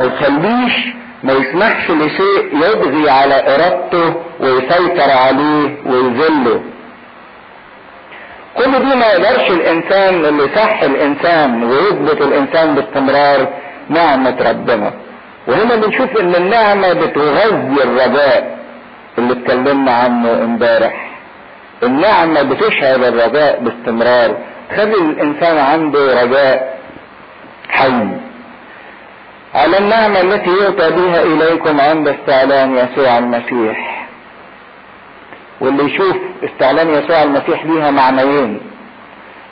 ما يخليش ما يسمحش لشيء يضغي على إرادته ويسيطر عليه ويذله. كل دي ما يقدرش الإنسان اللي صح الإنسان ويثبت الإنسان باستمرار نعمة ربنا. وهنا بنشوف إن النعمة بتغذي الرجاء اللي اتكلمنا عنه امبارح. النعمة بتشعل الرجاء باستمرار تخلي الإنسان عنده رجاء حي. على النعمة التي يؤتى بها إليكم عند استعلان يسوع المسيح. واللي يشوف استعلان يسوع المسيح ليها معنيين.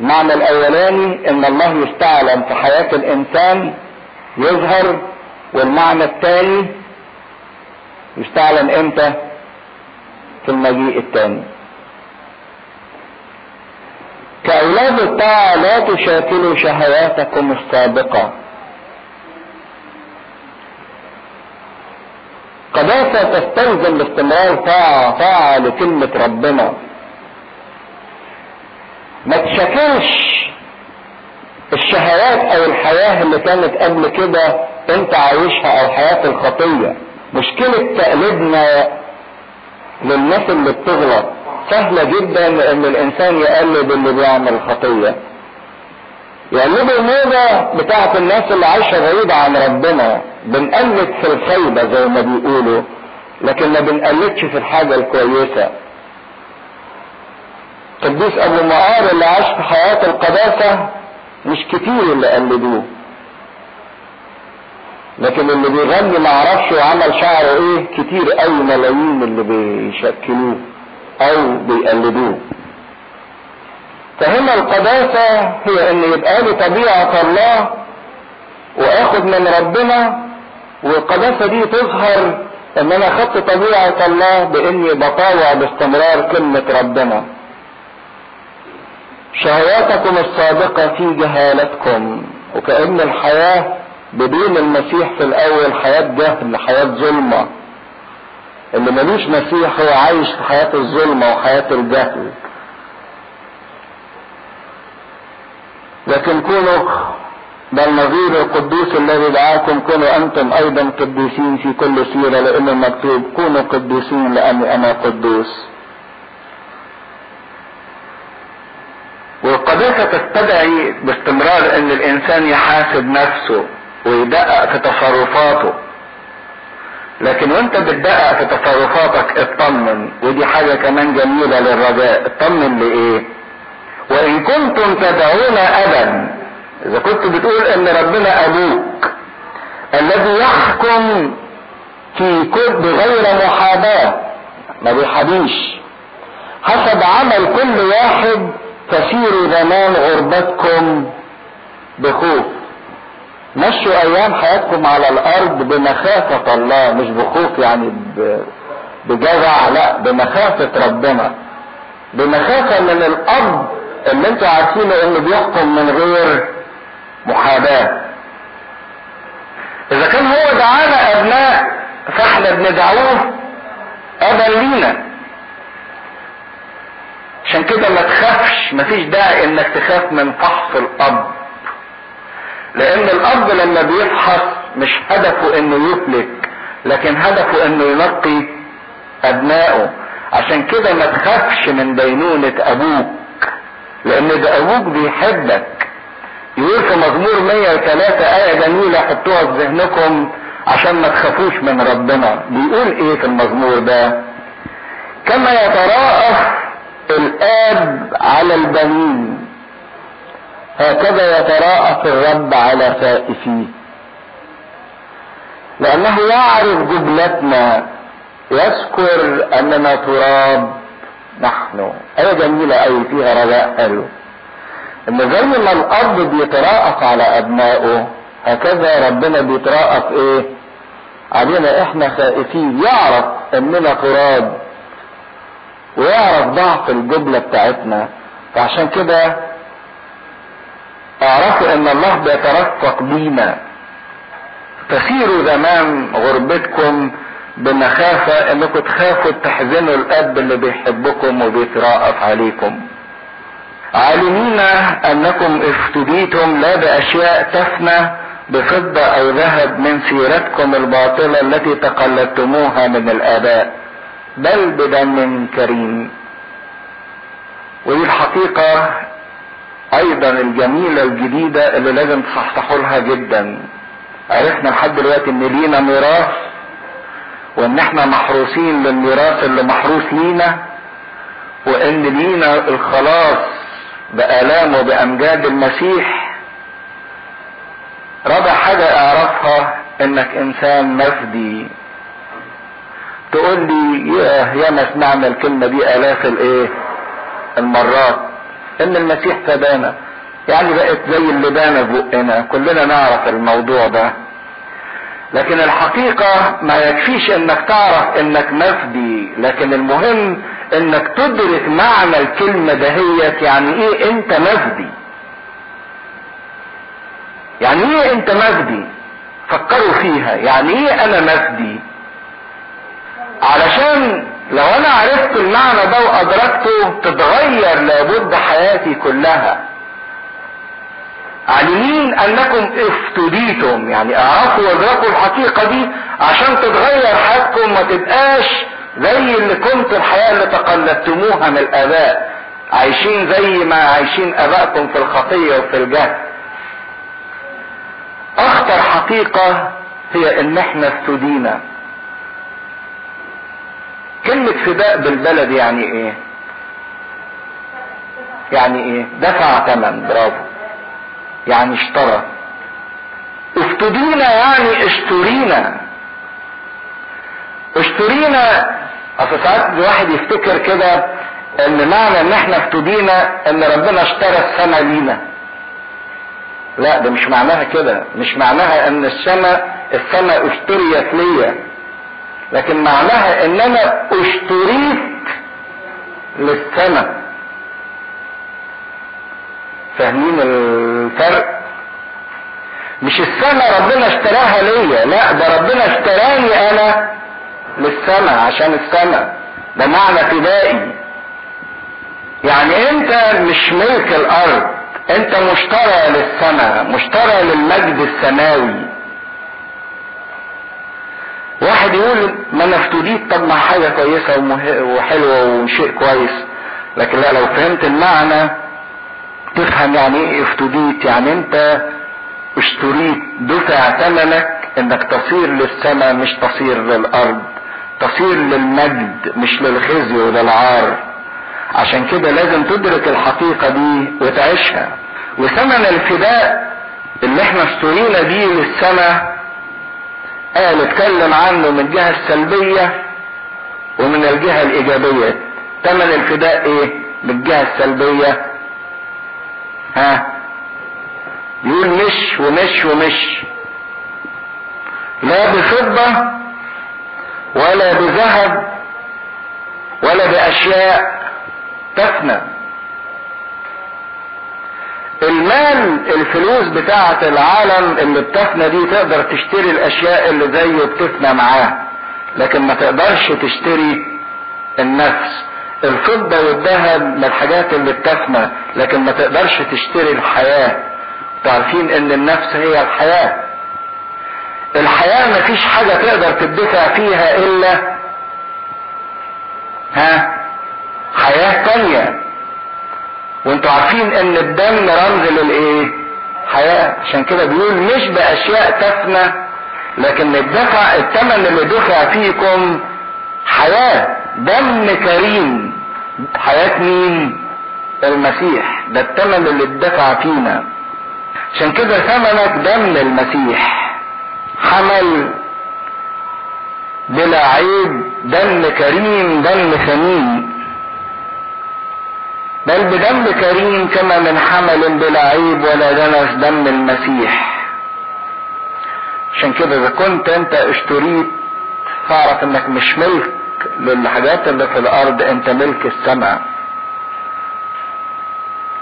المعنى الأولاني إن الله يستعلن في حياة الإنسان يظهر والمعنى الثاني يستعلن إمتى؟ في المجيء الثاني. كأولاد الطاعة لا تشاكلوا شهواتكم السابقة. قداسة تستلزم باستمرار طاعة طاعة لكلمة ربنا. ما تشكلش الشهوات أو الحياة اللي كانت قبل كده أنت عايشها أو حياة الخطية. مشكلة تقليدنا للناس اللي بتغلط سهلة جدا إن الإنسان يقلد اللي بيعمل خطية. يقلدوا الموضة بتاعت الناس اللي عايشة بعيدة عن ربنا. بنقلد في الخيبة زي ما بيقولوا لكن ما بنقلدش في الحاجة الكويسة. قديس أبو مقار اللي عاش في حياة القداسة مش كتير اللي قلدوه. لكن اللي بيغني معرفش وعمل شعره إيه كتير قوي ملايين اللي بيشكلوه أو بيقلدوه. فهنا القداسة هي إن يبقى لي طبيعة الله واخد من ربنا والقداسة دي تظهر إن أنا خدت طبيعة الله بإني بطاوع باستمرار كلمة ربنا. شهواتكم السابقة في جهالتكم وكأن الحياة بدون المسيح في الأول حياة جهل حياة ظلمة. اللي ملوش مسيح هو عايش في حياة الظلمة وحياة الجهل. لكن كونوا بل نظير القدوس الذي دعاكم كونوا أنتم أيضا قديسين في كل سيرة لأن المكتوب كونوا قديسين لأني أنا قدوس. والقداسة تستدعي باستمرار إن الإنسان يحاسب نفسه ويدقق في تصرفاته. لكن وانت بتدقق في تصرفاتك اطمن ودي حاجة كمان جميلة للرجاء. اطمن لإيه؟ وإن كنتم تدعون ابا إذا كنت بتقول إن ربنا أبوك الذي يحكم في كل بغير محاباة ما بيحابيش. حسب عمل كل واحد تسيروا زمان غربتكم بخوف. مشوا أيام حياتكم على الأرض بمخافة الله مش بخوف يعني بجزع لا بمخافة ربنا. بمخافة من الاب اللي أنتوا عارفينه إنه بيحكم من غير محاباة. إذا كان هو دعانا أبناء فإحنا بندعوه أبا لينا. عشان كده ما تخافش مفيش داعي إنك تخاف من فحص الأب. لأن الأب لما بيفحص مش هدفه إنه يهلك لكن هدفه إنه ينقي أبنائه. عشان كده ما تخافش من دينونة أبوك. لأن ده أبوك بيحبك. يقول في مزمور 103 آية جميلة حطوها في ذهنكم عشان ما تخافوش من ربنا. بيقول إيه في المزمور ده؟ كما يتراءف الآب على البنين. هكذا يتراءف الرب على سائفيه. لأنه يعرف جبلتنا يذكر أننا تراب. نحن. إيه جميلة قوي فيها رجاء حلو. إن زي ما الاب بيتراءف على أبنائه هكذا ربنا بيتراءف إيه؟ علينا إحنا خائفين. يعرف إننا تراب ويعرف ضعف الجبلة بتاعتنا. فعشان كده اعرفوا إن الله بيترفق بينا. تسيروا زمان غربتكم بمخافة إنكم تخافوا تحزنوا الأب اللي بيحبكم وبيتراءف عليكم. عالمين أنكم افتديتم لا بأشياء تفنى بفضة أو ذهب من سيرتكم الباطلة التي تقلدتموها من الآباء بل بدم كريم. ودي الحقيقة أيضا الجميلة الجديدة اللي لازم تصحصحوا لها جدا. عرفنا لحد دلوقتي إن لينا ميراث وإن إحنا محروسين للميراث اللي محروس لينا وإن لينا الخلاص بآلام وبأمجاد المسيح رابع حاجة أعرفها إنك إنسان مفدي تقول لي يا ما سمعنا الكلمة دي آلاف الإيه؟ المرات. إن المسيح فدانا يعني بقت زي اللبانة بقنا. كلنا نعرف الموضوع ده. لكن الحقيقة ما يكفيش إنك تعرف إنك مفدي لكن المهم إنك تدرك معنى الكلمة دهيت يعني إيه أنت مفدي يعني إيه أنت مفدي فكروا فيها. يعني إيه أنا مفدي علشان لو أنا عرفت المعنى ده وأدركته تتغير لابد حياتي كلها. عالمين أنكم افتديتم. يعني أعرفوا وأدركوا الحقيقة دي عشان تتغير حياتكم ما تبقاش زي اللي كنتوا الحياة اللي تقلدتموها من الآباء. عايشين زي ما عايشين آبائكم في الخطية وفي الجهل. أخطر حقيقة هي إن إحنا افتدينا. كلمة فداء بالبلد يعني إيه؟ يعني إيه؟ دفع ثمن برافو. يعني اشترى. افتدينا يعني اشترينا. اشترينا أصل ساعات الواحد يفتكر كده إن معنى إن إحنا افتدينا إن ربنا اشترى السماء لينا. لا ده مش معناها كده. مش معناها إن السماء السماء اشتريت ليا. لكن معناها ان أنا اشتريت للسماء. فاهمين الفرق؟ مش السماء ربنا اشتراها ليا لا ده ربنا اشتراني أنا للسماء عشان السماء. ده معنى فدائي. يعني أنت مش ملك الأرض أنت مشترى للسماء مشترى للمجد السماوي. واحد يقول ما أنا افتديت طب ما حاجة كويسة وحلوة وشيء كويس. لكن لا لو فهمت المعنى تفهم يعني إيه افتديت يعني انت اشتريت دفع ثمنك انك تصير للسماء مش تصير للارض تصير للمجد مش للخزي وللعار. عشان كده لازم تدرك الحقيقة دي وتعيشها. وثمن الفداء اللي إحنا اشترينا بيه للسماء قال اتكلم عنه من الجهة السلبية ومن الجهة الإيجابية. ثمن الفداء إيه؟ من الجهة السلبية. ها؟ يقول مش ومش ومش. لا بفضة ولا بذهب ولا بأشياء تفنى. المال الفلوس بتاعة العالم اللي بتفنى دي تقدر تشتري الأشياء اللي زيه بتفنى معاه لكن ما تقدرش تشتري النفس. الفضة والذهب من الحاجات اللي بتفنى لكن ما تقدرش تشتري الحياة. تعرفين إن النفس هي الحياة. الحياة ما فيش حاجة تقدر تدفع فيها إلا ها؟ حياة تانية. وانتوا عارفين إن الدم رمز للإيه؟ حياة. عشان كده بيقول مش بأشياء تفنى لكن الدفع الثمن اللي دفع فيكم حياة. دم كريم. حياة مين؟ المسيح. ده الثمن اللي اتدفع فينا. عشان كده ثمنك دم المسيح. حمل بلا عيب دم كريم دم ثمين بل بدم كريم كما من حمل بلا عيب ولا دنس دم المسيح. عشان كده إذا كنت أنت اشتريت فاعرف إنك مش ملك. للحاجات اللي في الأرض أنت ملك السماء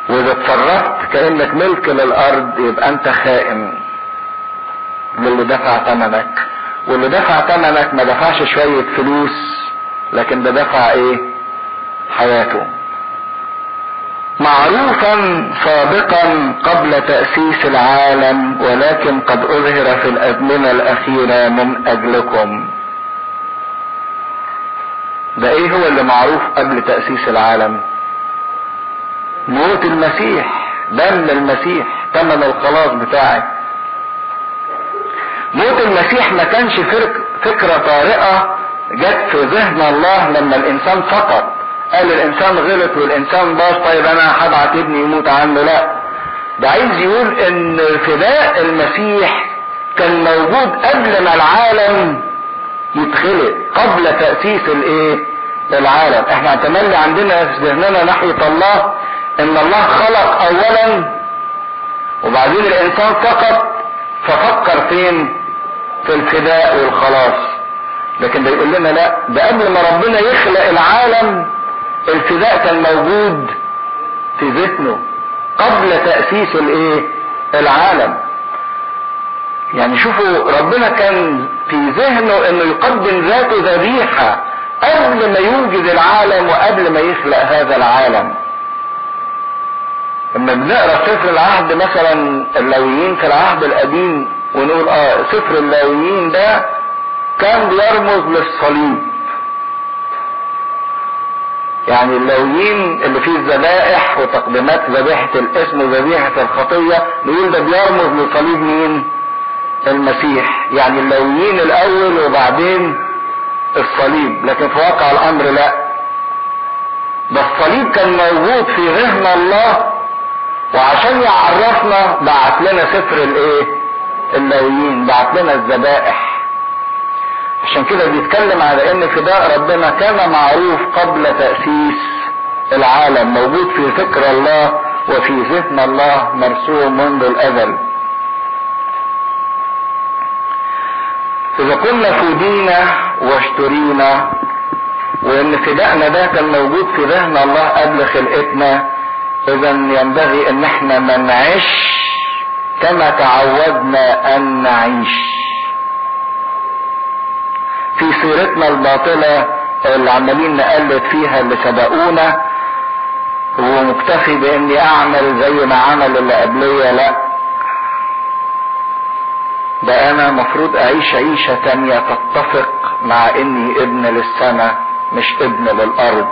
وإذا اتصرفت كأنك ملك للأرض يبقى أنت خائن للي دفع ثمنك. واللي دفع ثمنك ما دفعش شوية فلوس لكن ده دفع إيه؟ حياته. معروفا سابقا قبل تأسيس العالم ولكن قد أظهر في الأزمنة الأخيرة من أجلكم. ده إيه هو اللي معروف قبل تأسيس العالم؟ موت المسيح دم المسيح ثمن الخلاص بتاعي موت المسيح ما كانش فكرة طارئة جت في ذهن الله لما الإنسان سقط قال الإنسان غلط والإنسان باظ طيب أنا هبعت ابني يموت عنه؟ لا. ده عايز يقول إن فداء المسيح كان موجود قبل ما العالم يتخلق قبل تأسيس الإيه؟ العالم. إحنا اعتمدنا عندنا في ذهننا ناحية الله إن الله خلق اولا وبعدين الإنسان سقط ففكر فين؟ في الفداء والخلاص. لكن ده يقول لنا لا ده قبل ما ربنا يخلق العالم الفداء كان موجود في ذهنه قبل تأسيس الإيه؟ العالم. يعني شوفوا ربنا كان في ذهنه إنه يقدم ذاته ذبيحة قبل ما يوجد العالم وقبل ما يخلق هذا العالم لما بنقرأ سفر العهد مثلا اللاويين في العهد القديم ونقول آه سفر اللاويين ده كان بيرمز للصليب يعني اللاويين اللي فيه الذبائح وتقديمات ذبيحة الاسم وذبيحة الخطية نقول ده بيرمز لصليب مين؟ المسيح يعني اللاويين الأول وبعدين الصليب. لكن في واقع الأمر لا. ده الصليب كان موجود في ذهن الله وعشان يعرفنا بعت لنا سفر الإيه؟ اللاويين بعت لنا الذبائح. عشان كده بيتكلم على إن فداء ربنا كان معروف قبل تأسيس العالم موجود في فكر الله وفي ذهن الله مرسوم منذ الأزل. إذا كنا فدينا واشترينا وإن فدائنا ده كان موجود في ذهن الله قبل خلقتنا إذا ينبغي إن إحنا ما نعيش كما تعودنا أن نعيش. في سيرتنا الباطلة اللي عمالين نقلد فيها اللي سبقونا ومكتفي بإني أعمل زي ما عمل اللي قبلية لأ. ده أنا مفروض أعيش عيشة تانية تتفق مع إني ابن للسماء مش ابن للأرض.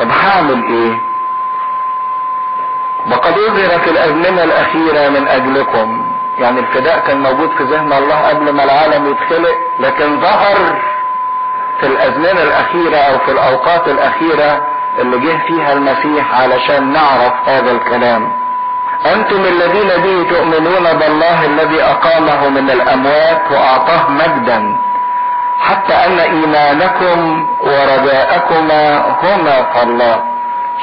طب هعمل إيه؟ وقد اظهر في الأزمنة الأخيرة من أجلكم. يعني الفداء كان موجود في ذهن الله قبل ما العالم يتخلق لكن ظهر في الأزمنة الأخيرة أو في الأوقات الأخيرة اللي جه فيها المسيح علشان نعرف هذا الكلام. أنتم الذين به تؤمنون بالله الذي أقامه من الأموات وأعطاه مجدا حتى أن إيمانكم ورجاءكما هما في الله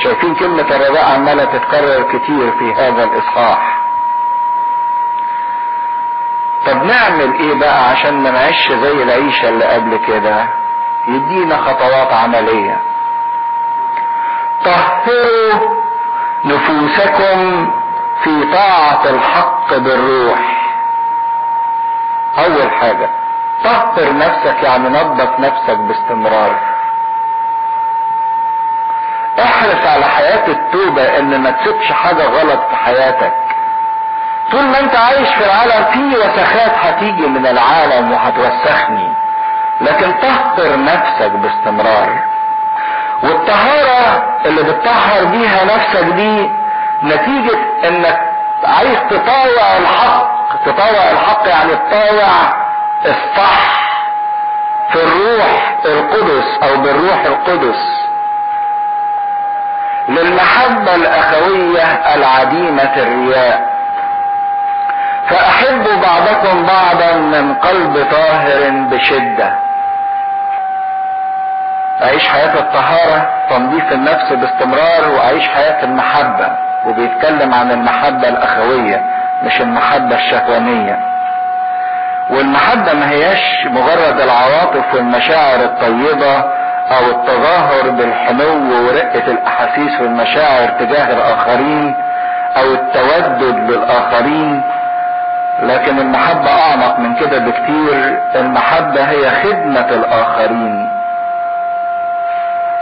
شايفين كلمة الرجاء عمالة تتكرر كتير في هذا الإصحاح. طب نعمل إيه بقى عشان ما نعيش زي العيشة اللي قبل كده؟ يدينا خطوات عملية. طهروا نفوسكم في طاعة الحق بالروح. أول حاجة طهر نفسك يعني نظف نفسك باستمرار. احرص على حياة التوبة إن ما تسيبش حاجة غلط في حياتك. طول ما أنت عايش في العالم في وسخات هتيجي من العالم وهتوسخني. لكن طهر نفسك باستمرار. والطهارة اللي بتطهر بيها نفسك دي نتيجة إنك عايز تطاوع الحق تطاوع الحق يعني تطاوع الصح في الروح القدس أو بالروح القدس. للمحبة الأخوية العديمة الرياء. فاحبوا بعضكم بعضا من قلب طاهر بشدة. أعيش حياة الطهارة تنظيف النفس باستمرار وأعيش حياة المحبة. وبيتكلم عن المحبة الأخوية مش المحبة الشهوانية والمحبة ما هياش مجرد العواطف والمشاعر الطيبة أو التظاهر بالحنو ورقة الأحاسيس والمشاعر تجاه الآخرين أو التودد للآخرين. لكن المحبة أعمق من كده بكتير. المحبة هي خدمة الآخرين.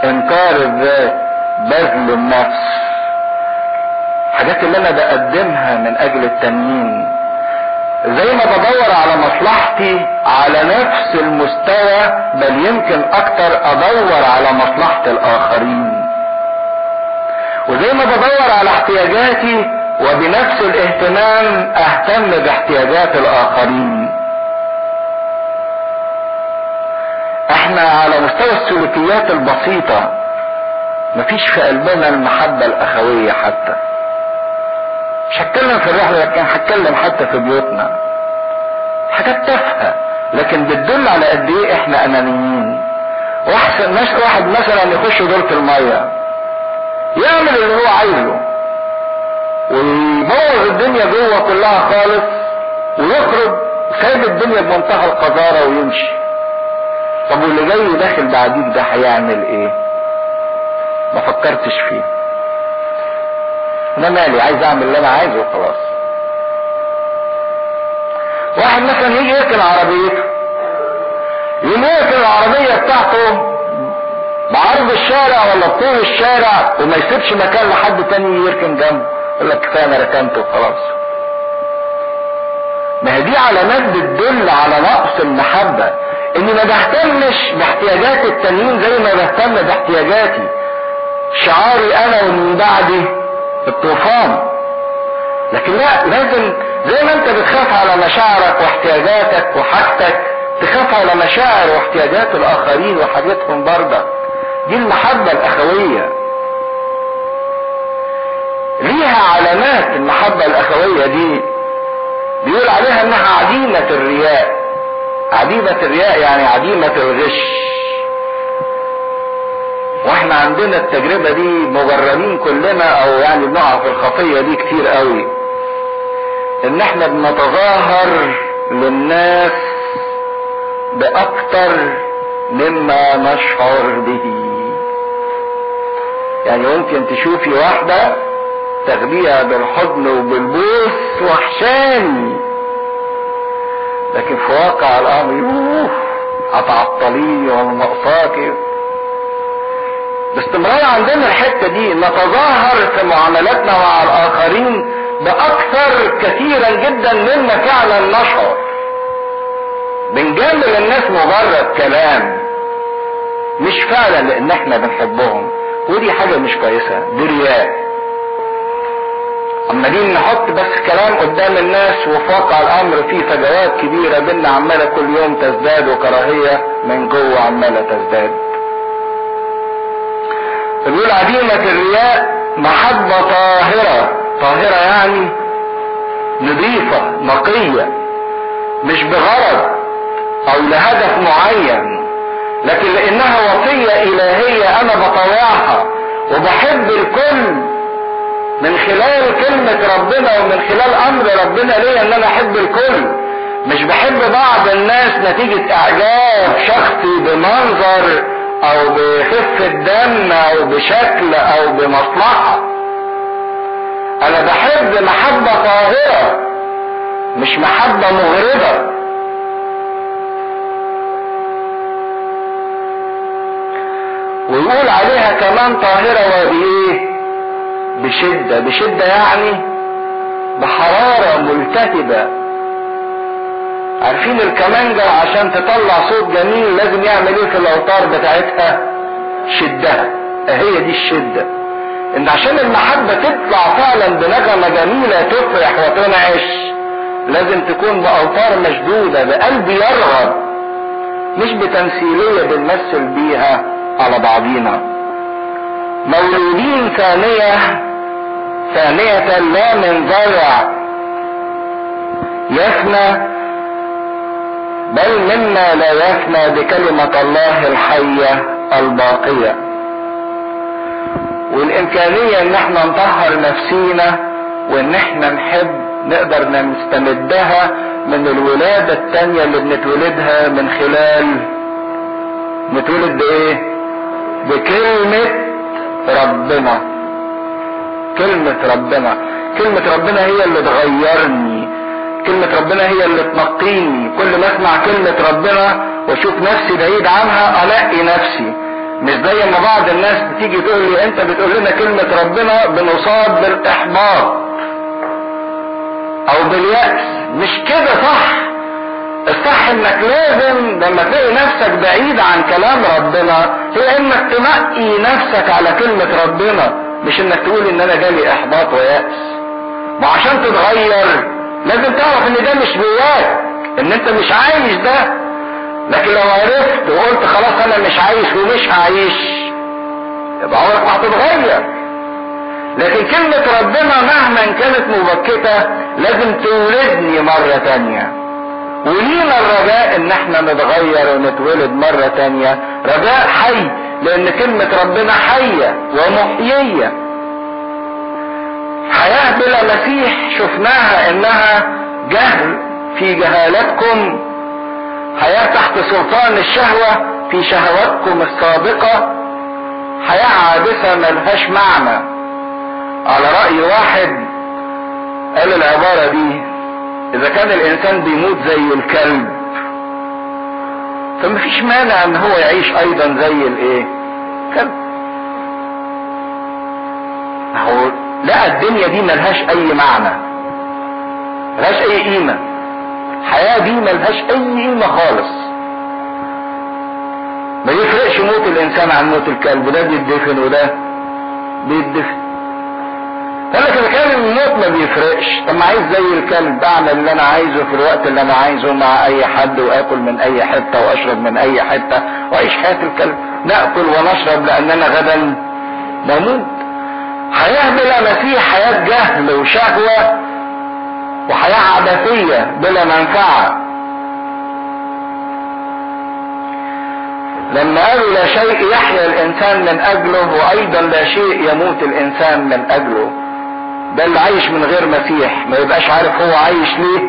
إنكار الذات بذل النفس. الحاجات اللي أنا بقدمها من أجل التانيين زي ما بدور على مصلحتي على نفس المستوى بل يمكن أكتر أدور على مصلحة الآخرين. وزي ما بدور على احتياجاتي وبنفس الاهتمام أهتم باحتياجات الآخرين. إحنا على مستوى السلوكيات البسيطة مفيش في قلبنا المحبة الأخوية حتى. مش هتكلم في الرحلة لكن هتكلم حتى في بيوتنا. حاجات تافهة لكن بتدل على قد إيه إحنا أنانيين. واحسن مش واحد مثلا يخش دورة المية يعمل اللي هو عايزه. ويبوظ الدنيا جوه كلها خالص ويخرج سايب الدنيا بمنتهى القذارة ويمشي. طب واللي جاي داخل بعديك ده هيعمل إيه؟ ما فكرتش فيه. أنا مالي عايز أعمل اللي أنا عايزه وخلاص. واحد مثلا يجي يركن عربيته يركن العربية بتاعته بعرض الشارع ولا بطول الشارع وما يسيبش مكان لحد تاني يركن جنبه يقول لك كفاية أنا ركنته وخلاص. ما هي دي علامات بتدل على نقص المحبة إني ما بهتمش باحتياجات التانيين زي ما بهتم باحتياجاتي شعاري أنا ومن بعدي. الطوفان. لكن لا لازم زي ما انت بتخاف على مشاعرك واحتياجاتك وحاجتك تخاف على مشاعر واحتياجات الآخرين وحاجتهم برضك دي المحبة الأخوية. ليها علامات المحبة الأخوية دي. بيقول عليها إنها عديمة الرياء. عديمة الرياء يعني عديمة الغش. وإحنا عندنا التجربة دي مجربين كلنا أو يعني بنقع في الخطية دي كتير قوي. إن إحنا بنتظاهر للناس بأكتر مما نشعر به. يعني ممكن تشوفي واحدة تاخديها بالحضن وبالبوس وحشاني لكن في واقع الأمر يوه هتعطليني وأنا ناقصاكي باستمرار عندنا الحتة دي نتظاهر في معاملاتنا مع الآخرين بأكثر كثيرا جدا مما فعلا نشعر. بنجامل الناس مجرد كلام مش فعلا لأن إحنا بنحبهم. ودي حاجة مش كويسة دي رياء. عمالين نحط بس كلام قدام الناس وفي واقع الأمر في فجوات كبيرة بينا عمالة كل يوم تزداد وكراهية من جوه عمالة تزداد. بيقول عديمة الرياء محبة طاهرة. طاهرة يعني نظيفة نقية مش بغرض أو لهدف معين لكن لأنها وصية إلهية أنا بطوعها وبحب الكل من خلال كلمة ربنا ومن خلال أمر ربنا ليا إن أنا أحب الكل. مش بحب بعض الناس نتيجة إعجاب شخصي بمنظر أو بخفة دم أو بشكل أو بمصلحة. أنا بحب محبة طاهرة مش محبة مغرضة ويقول عليها كمان طاهرة وبإيه؟ بشدة. بشدة يعني بحرارة ملتهبة. عارفين الكمانجة عشان تطلع صوت جميل لازم يعمل إيه في الأوتار بتاعتها؟ شدها هي دي الشدة. إن عشان المحبة تطلع فعلا بنغمة جميلة تفرح وتنعش لازم تكون بأوتار مشدودة بقلب يرغب. مش بتمثيلية بنمثل بيها على بعضينا. مولودين ثانية ثانية لا من ذرع يفنى بل مما لا يفنى بكلمة الله الحية الباقية. والإمكانية إن إحنا نطهر نفسينا وإن إحنا نحب نقدر نستمدها من الولادة التانية اللي بنتولدها من خلال نتولد بإيه؟ بكلمة ربنا. كلمة ربنا. كلمة ربنا هي اللي تغيرني. كلمة ربنا هي اللي تنقيني كل ما أسمع كلمة ربنا وأشوف نفسي بعيد عنها ألاقي نفسي. مش زي ما بعض الناس بتيجي تقول لي أنت بتقول لنا كلمة ربنا بنصاب بالإحباط أو باليأس. مش كده صح؟ الصح إنك لازم لما تلاقي نفسك بعيد عن كلام ربنا هي إنك تنقي نفسك على كلمة ربنا مش إنك تقول إن أنا جالي إحباط ويأس. وعشان تتغير لازم تعرف إن ده مش جواك إن أنت مش عايش ده. لكن لو عرفت وقلت خلاص أنا مش عايش ومش هعيش يبقى عمرك ما هتتغير. لكن كلمة ربنا مهما كانت مبكتة لازم تولدني مرة تانية. ولينا الرجاء إن إحنا نتغير ونتولد مرة تانية. رجاء حي لأن كلمة ربنا حية ومحيية. حياة بلا مسيح شفناها إنها جهل في جهالتكم حياة تحت سلطان الشهوة في شهواتكم السابقة حياة عابثة ملهاش معنى على رأي واحد قال العبارة دي إذا كان الإنسان بيموت زي الكلب فمفيش مانع إن هو يعيش أيضا زي الإيه؟ كلب. هو لا الدنيا دي ملهاش أي معنى ملهاش أي قيمة. الحياة دي ملهاش أي قيمة خالص. ما يفرقش موت الإنسان عن موت الكلب ده بيدفن وده بيدفن. قال لك كان الموت ما بيفرقش. طب ما عايز زي الكلب أعمل اللي أنا عايزه في الوقت اللي أنا عايزه مع أي حد وآكل من أي حتة وأشرب من أي حتة وأعيش حياة الكلب. نأكل ونشرب لاننا غدا نموت بلا مسيح حياة جهل وشهوة وحياة عبثية بلا منفعة. لما قالوا لا شيء يحيا الإنسان من أجله وأيضا لا شيء يموت الإنسان من أجله. ده اللي عايش من غير مسيح ما يبقاش عارف هو عايش ليه.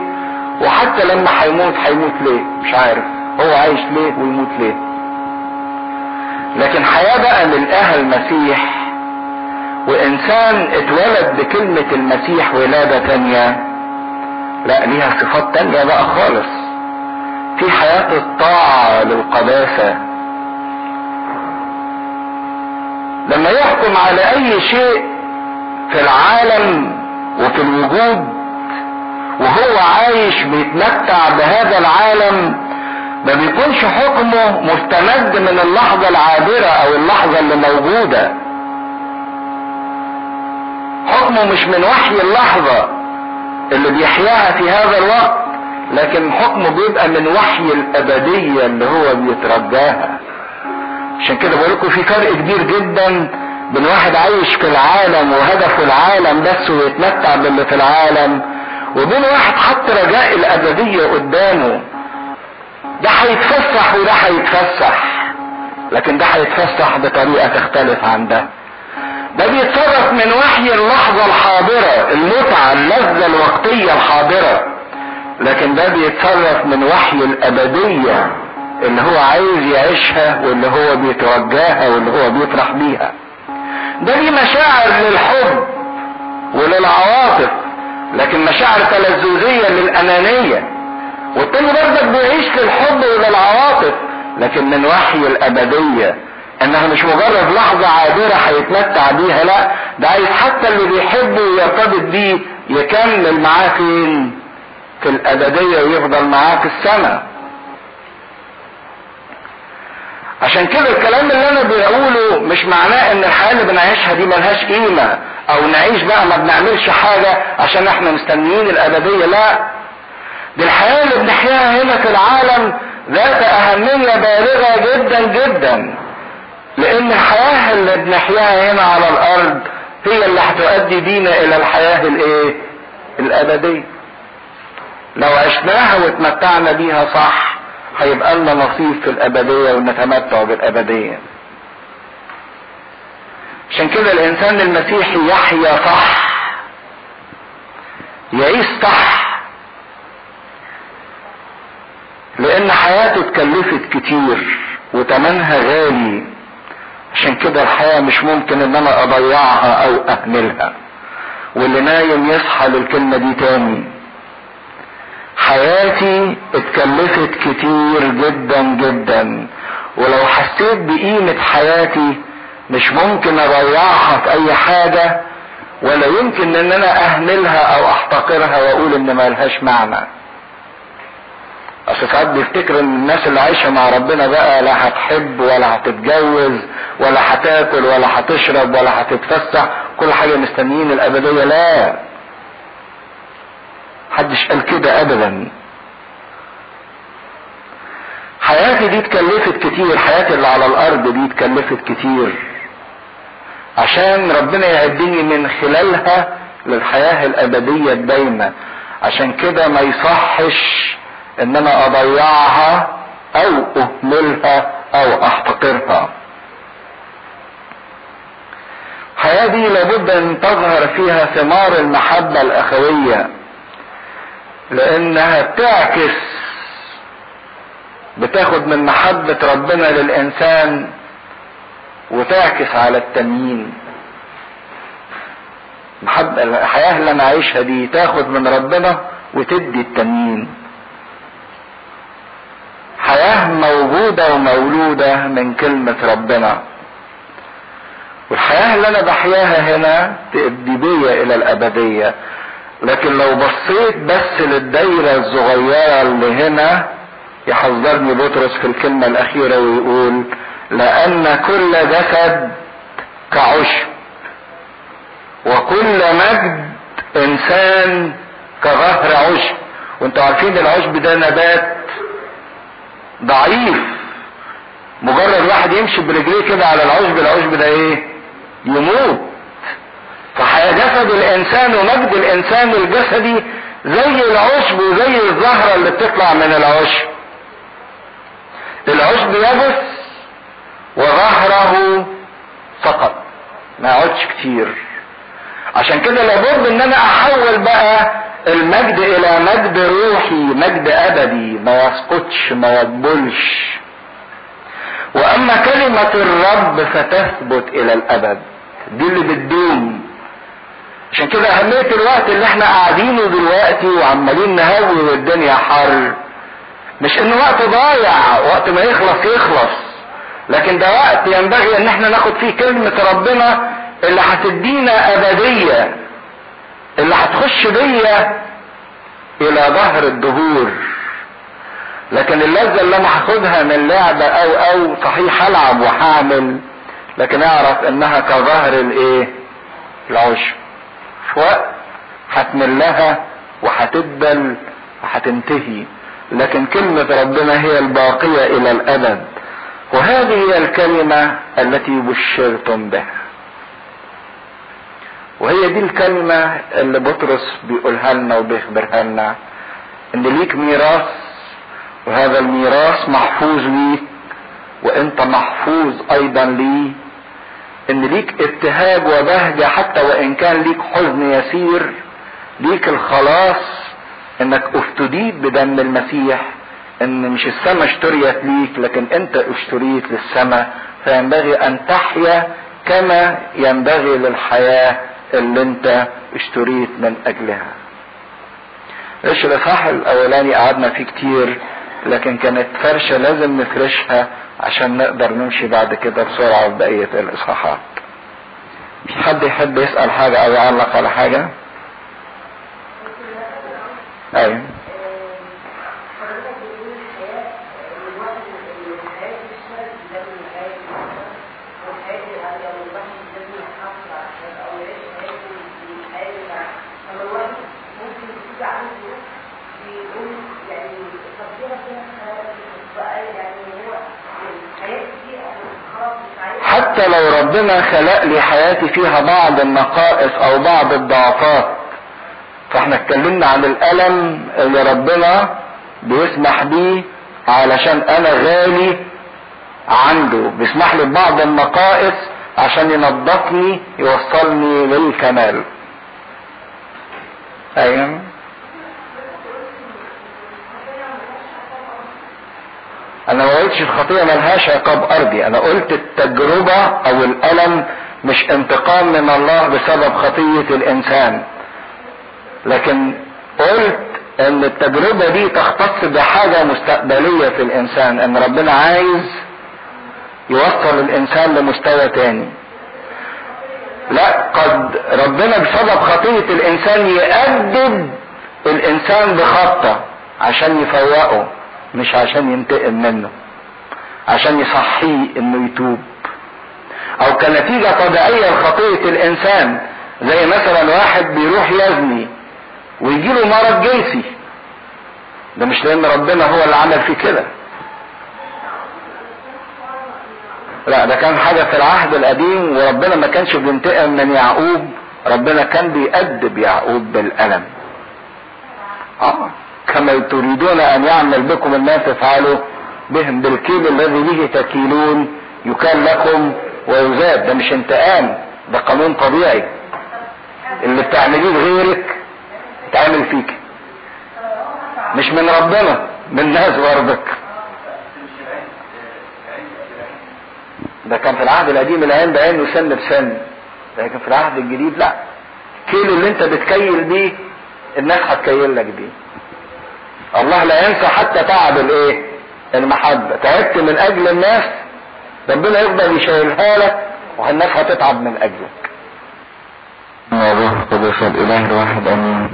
وحتى لما هيموت هيموت ليه؟ مش عارف هو عايش ليه ويموت ليه. لكن حياة بقى ملقاها المسيح وإنسان اتولد بكلمة المسيح ولادة تانية لا ليها صفات تانية بقى خالص. في حياة الطاعة للقداسة. لما يحكم على أي شيء في العالم وفي الوجود وهو عايش بيتمتع بهذا العالم ما بيكونش حكمه مستمد من اللحظة العابرة أو اللحظة اللي موجودة. حكمه مش من وحي اللحظة اللي بيحياها في هذا الوقت لكن حكمه بيبقى من وحي الأبدية اللي هو بيترجاها. عشان كده بقول لكم في فرق كبير جدا بين واحد عايش في العالم وهدفه العالم بس ويتمتع باللي في العالم وبين واحد حط رجاء الأبدية قدامه. ده هيتفسح وده هيتفسح لكن ده هيتفسح بطريقة تختلف عن ده. ده بيتصرف من وحي اللحظة الحاضرة المتعة اللذة الوقتية الحاضرة. لكن ده بيتصرف من وحي الأبدية اللي هو عايز يعيشها واللي هو بيتوجاها واللي هو بيفرح بيها. ده دي مشاعر للحب وللعواطف لكن مشاعر تلذذية للأنانية. والتاني برضك بيعيش للحب وللعواطف لكن من وحي الأبدية. انها مش مجرد لحظة عابرة هيتمتع بيها لا ده عايز حتى اللي بيحبه ويرتبط بيه يكمل معاه فين؟ في الأبدية ويفضل معاه في السماء. عشان كده الكلام اللي أنا بقوله مش معناه إن الحياة اللي بنعيشها دي ملهاش قيمة أو نعيش بقى ما بنعملش حاجة عشان إحنا مستنيين الأبدية لا. دي الحياة اللي بنحياها هنا في العالم ذات أهمية بالغة جدا جدا. لأن الحياة اللي بنحياها هنا على الأرض هي اللي هتؤدي بينا إلى الحياة الإيه؟ الأبدية. لو عشناها واتمتعنا بيها صح هيبقى لنا نصيب في الأبدية ونتمتع بالأبدية. عشان كده الإنسان المسيحي يحيا صح يعيش صح لأن حياته اتكلفت كتير وتمنها غالي. عشان كده الحياة مش ممكن إن أنا أضيعها أو أهملها. واللي نايم يصحى للكلمة دي تاني. حياتي اتكلفت كتير جدا جدا. ولو حسيت بقيمة حياتي مش ممكن أضيعها في أي حاجة ولا يمكن إن أنا أهملها أو أحتقرها وأقول إن ملهاش معنى. أصل ساعات بيفتكر إن الناس اللي عايشة مع ربنا بقى لا هتحب ولا هتتجوز ولا هتاكل ولا هتشرب ولا هتتفسح. كل حاجة مستنيين الأبدية. لا. محدش قال كده ابدا. حياتي دي اتكلفت كتير. حياتي اللي على الأرض دي اتكلفت كتير. عشان ربنا يعدني من خلالها للحياة الأبدية الدايمة. عشان كده ما يصحش ان أنا أضيعها أو أهملها أو أحتقرها. دي لابد أن تظهر فيها ثمار المحبة الأخوية لأنها بتعكس بتاخد من محبة ربنا للإنسان وتعكس على التانيين محبة الحياة اللي أنا عايشها دي تاخد من ربنا وتدي التانيين حياة موجودة ومولودة من كلمة ربنا. والحياة اللي أنا بحياها هنا تؤدي بيا إلى الأبدية. لكن لو بصيت بس للدايرة الصغيرة اللي هنا يحذرني بطرس في الكلمة الأخيرة ويقول لأن كل جسد كعشب وكل مجد إنسان كظهر عشب. وأنتوا عارفين العشب ده نبات ضعيف. مجرد واحد يمشي برجليه كده على العشب العشب ده إيه؟ يموت. فجسد الإنسان ومجد الإنسان الجسدي زي العشب وزي الزهرة اللي بتطلع من العشب. العشب يبس وظهره سقط ما يقعدش كتير. عشان كده لابد إن أنا أحول بقى المجد إلى مجد روحي مجد أبدي ما يسقطش ما يدبلش وأما كلمة الرب فتثبت إلى الأبد. دي اللي بتدوم. عشان كده أهمية الوقت اللي إحنا قاعدينه دلوقتي وعمالين نهوي والدنيا حر. مش انه وقت ضايع وقت ما يخلص يخلص. لكن ده وقت ينبغي إن إحنا ناخد فيه كلمة ربنا اللي هتدينا أبدية. اللي هتخش بيا إلى ظهر الدهور. لكن اللذة اللي أنا هاخدها من لعبة أو أو صحيح هلعب وهعمل لكن أعرف إنها كظهر الإيه؟ العشب. في وقت هتمل لها وهتدبل وهتنتهي. لكن كلمة ربنا هي الباقية إلى الأبد. وهذه هي الكلمة التي بشرتم بها. وهي دي الكلمة اللي بطرس بيقولها لنا وبيخبرها لنا إن ليك ميراث وهذا الميراث محفوظ ليك وأنت محفوظ أيضا ليه. إن ليك ابتهاج وبهجة حتى وإن كان ليك حزن يسير ليك الخلاص إنك أفتديت بدم المسيح إن مش السماء اشتريت ليك لكن أنت اشتريت للسماء. فينبغي أن تحيا كما ينبغي للحياة. اللي أنت اشتريت من أجلها. إيش الاصحاح الاولاني قعدنا فيه كتير لكن كانت فرشة لازم نفرشها عشان نقدر نمشي بعد كده بسرعة ببقية الإصحاحات. في حد يحب يسأل حاجة أو يعلق على حاجة؟ أيوه. حتى لو ربنا خلق لي حياتي فيها بعض النقائص أو بعض الضعفات فإحنا اتكلمنا عن الألم اللي ربنا بيسمح بيه علشان أنا غالي عنده بيسمح لي ببعض النقائص عشان ينظفني يوصلني للكمال. أيوه أنا ما قلتش الخطيئة ملهاش عقاب أرضي. أنا قلت التجربة أو الألم مش انتقام من الله بسبب خطية الإنسان. لكن قلت إن التجربة دي تختص بحاجة مستقبلية في الإنسان إن ربنا عايز يوصل الإنسان لمستوى تاني. لا قد ربنا بسبب خطية الإنسان يأدب الإنسان بخطة عشان يفوقه مش عشان ينتقم منه. عشان يصحيه إنه يتوب. أو كنتيجة طبيعية لخطية الإنسان زي مثلا واحد بيروح يزني ويجيله مرض جنسي. ده مش لأن ربنا هو اللي عمل فيه كده. لا ده كان حاجة في العهد القديم وربنا ما كانش بينتقم من يعقوب. ربنا كان بيأدب يعقوب بالألم. آه كما تريدون أن يعمل بكم الناس افعلوا بهم بالكيل الذي به تكيلون يكال لكم ويزاد. ده مش انتقام ده قانون طبيعي. اللي بتعمليه لغيرك تعمل فيك. مش من ربنا من ناس برضك ده كان في العهد القديم العين بعين وسن بسن. لكن في العهد الجديد لا. كيلو اللي انت بتكيل بيه الناس هتكيل لك بيه. الله لا ينسى حتى تعب الايه؟ المحبة. تعبت من أجل الناس ربنا يقدر يشيلها لك والناس هتتعب من أجلك. روح القدس الاله الواحد آمين.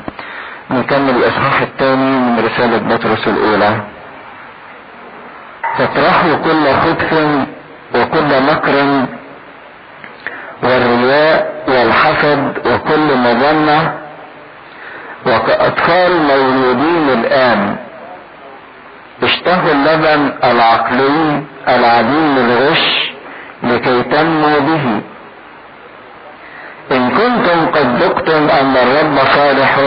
نكمل الإصحاح الثاني من رسالة بطرس الأولى. فاطرحوا كل خبث وكل مكر والرياء والحسد وكل مظنة وكأطفال مولودين الآن. اشتهوا اللبن العقلي العديم الغش لكي تنموا به. إن كنتم قد ذقتم أن الرب صالح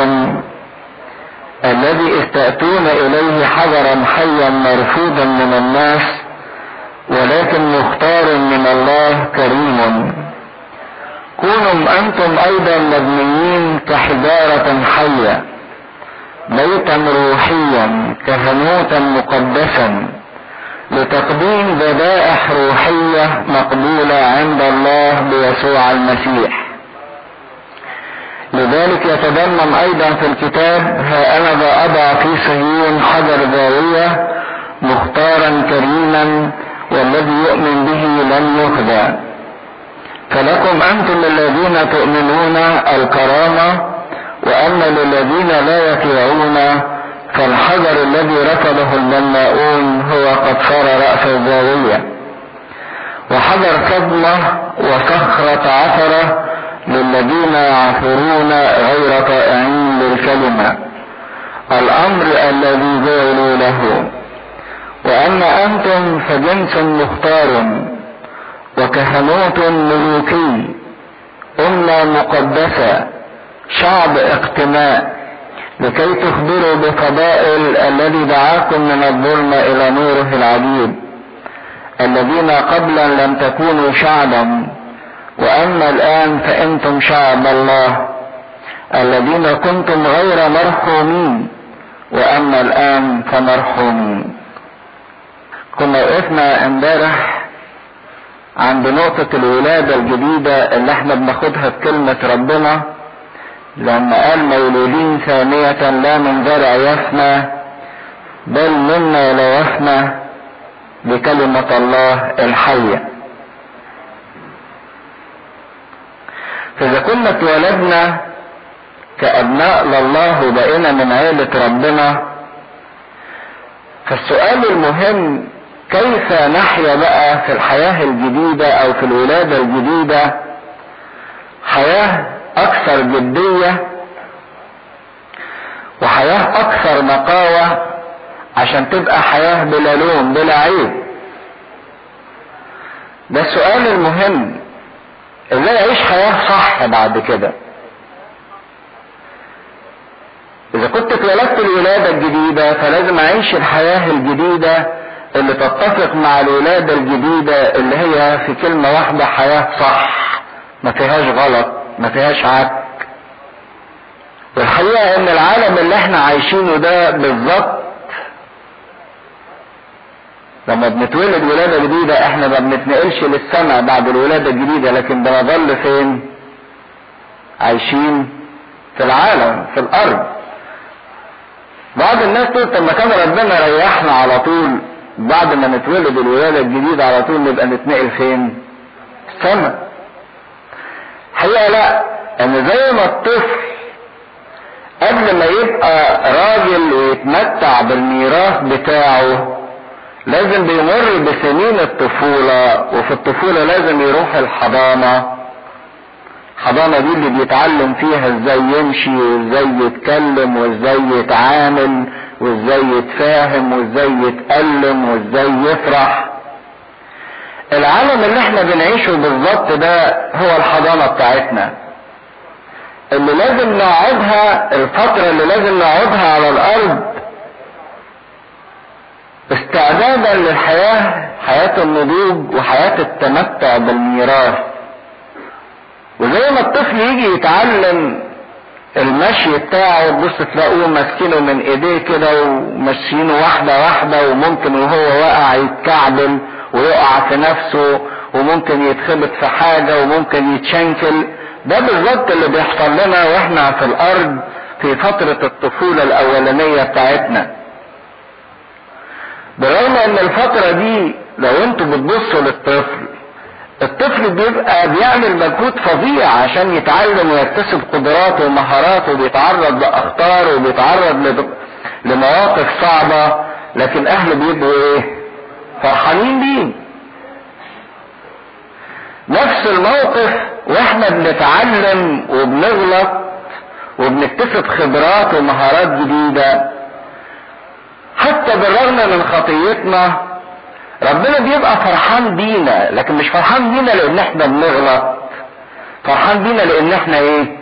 الذي استأتون إليه حجرا حيا مرفوضا من الناس ولكن مختار من الله كريم. كونوا أنتم أيضا مبنيين كحجارة حية. بيتا روحيا كهنوتا مقدسا لتقديم ذبائح روحية مقبولة عند الله بيسوع المسيح. لذلك يتضمن أيضا في الكتاب ها أنا ذا اضع في صهيون حجر زاوية مختارا كريما والذي يؤمن به لن يخدع فلكم أنتم الذين تؤمنون الكرامة وأما للذين لا يطيعون فالحجر الذي رفضه البناؤون هو قد صار رأس الزاوية. وحجر صدمة وصخرة عثرة للذين يعثرون غير طائعين للكلمة. الأمر الذي جعلوا له. وأما أنتم فجنس مختار وكهنوت ملوكي أمة مقدسة. شعب اقتناء لكي تخبروا بفضائل الذي دعاكم من الظلم إلى نوره العجيب. الذين قبلا لم تكونوا شعبا وأما الآن فأنتم شعب الله. الذين كنتم غير مرحومين وأما الآن فمرحومين كنا وقفنا امبارح عند نقطة الولادة الجديدة اللي إحنا بناخدها بكلمة ربنا. لما قال مولودين ثانية لا من زرع يفنى بل منا لا يفنى بكلمة الله الحية. فإذا كنا اتولدنا كأبناء لله وبقينا من عيلة ربنا فالسؤال المهم كيف نحيا بقى في الحياة الجديدة أو في الولادة الجديدة؟ حياة أكثر جدية وحياة أكثر نقاوة عشان تبقى حياة بلا لوم بلا عيب. ده السؤال المهم إزاي أعيش حياة صح بعد كده؟ إذا كنت اتولدت الولادة الجديدة فلازم أعيش الحياة الجديدة اللي تتفق مع الولادة الجديدة اللي هي في كلمة واحدة حياة صح. ما فيهاش غلط. ما فيهاش عك. والحقيقة إن العالم اللي إحنا عايشينه ده بالظبط لما بنتولد ولادة جديدة إحنا ما بنتنقلش للسماء بعد الولادة الجديدة لكن بنظل فين؟ عايشين في العالم في الأرض. بعض الناس تقول طب ما كان ربنا ريحنا على طول بعد ما نتولد الولادة الجديدة على طول نبقى نتنقل فين؟ السماء. حقيقة لا إن زي ما الطفل قبل ما يبقى راجل ويتمتع بالميراث بتاعه لازم بيمر بسنين الطفولة وفي الطفولة لازم يروح الحضانة. الحضانة دي اللي بيتعلم فيها إزاي يمشي وإزاي يتكلم وإزاي يتعامل وإزاي يتفاهم وإزاي يتألم وإزاي يفرح. العالم اللي إحنا بنعيشه بالظبط ده هو الحضانة بتاعتنا. اللي لازم نقعدها الفترة اللي لازم نقعدها على الأرض استعدادا للحياة حياة النضوج وحياة التمتع بالميراث. وزي ما الطفل يجي يتعلم المشي بتاعه تبص تلاقوه ماسكينه من ايديه كده وماشيينه واحدة واحدة وممكن وهو واقع يتكعبل ويقع في نفسه وممكن يتخبط في حاجة وممكن يتشنكل. ده بالظبط اللي بيحصل لنا وإحنا في الأرض في فترة الطفولة الأولانية بتاعتنا. بالرغم إن الفترة دي لو أنتوا بتبصوا للطفل الطفل بيبقى بيعمل مجهود فظيع عشان يتعلم ويكتسب قدرات ومهارات وبيتعرض لأخطار وبيتعرض لمواقف صعبة لكن أهله بيبقوا إيه؟ فرحانين بيه نفس الموقف وإحنا بنتعلم وبنغلط وبنكتسب خبرات ومهارات جديدة. حتى بالرغم من خطيتنا ربنا بيبقى فرحان بينا لكن مش فرحان بينا لأن إحنا بنغلط. فرحان بينا لأن إحنا إيه؟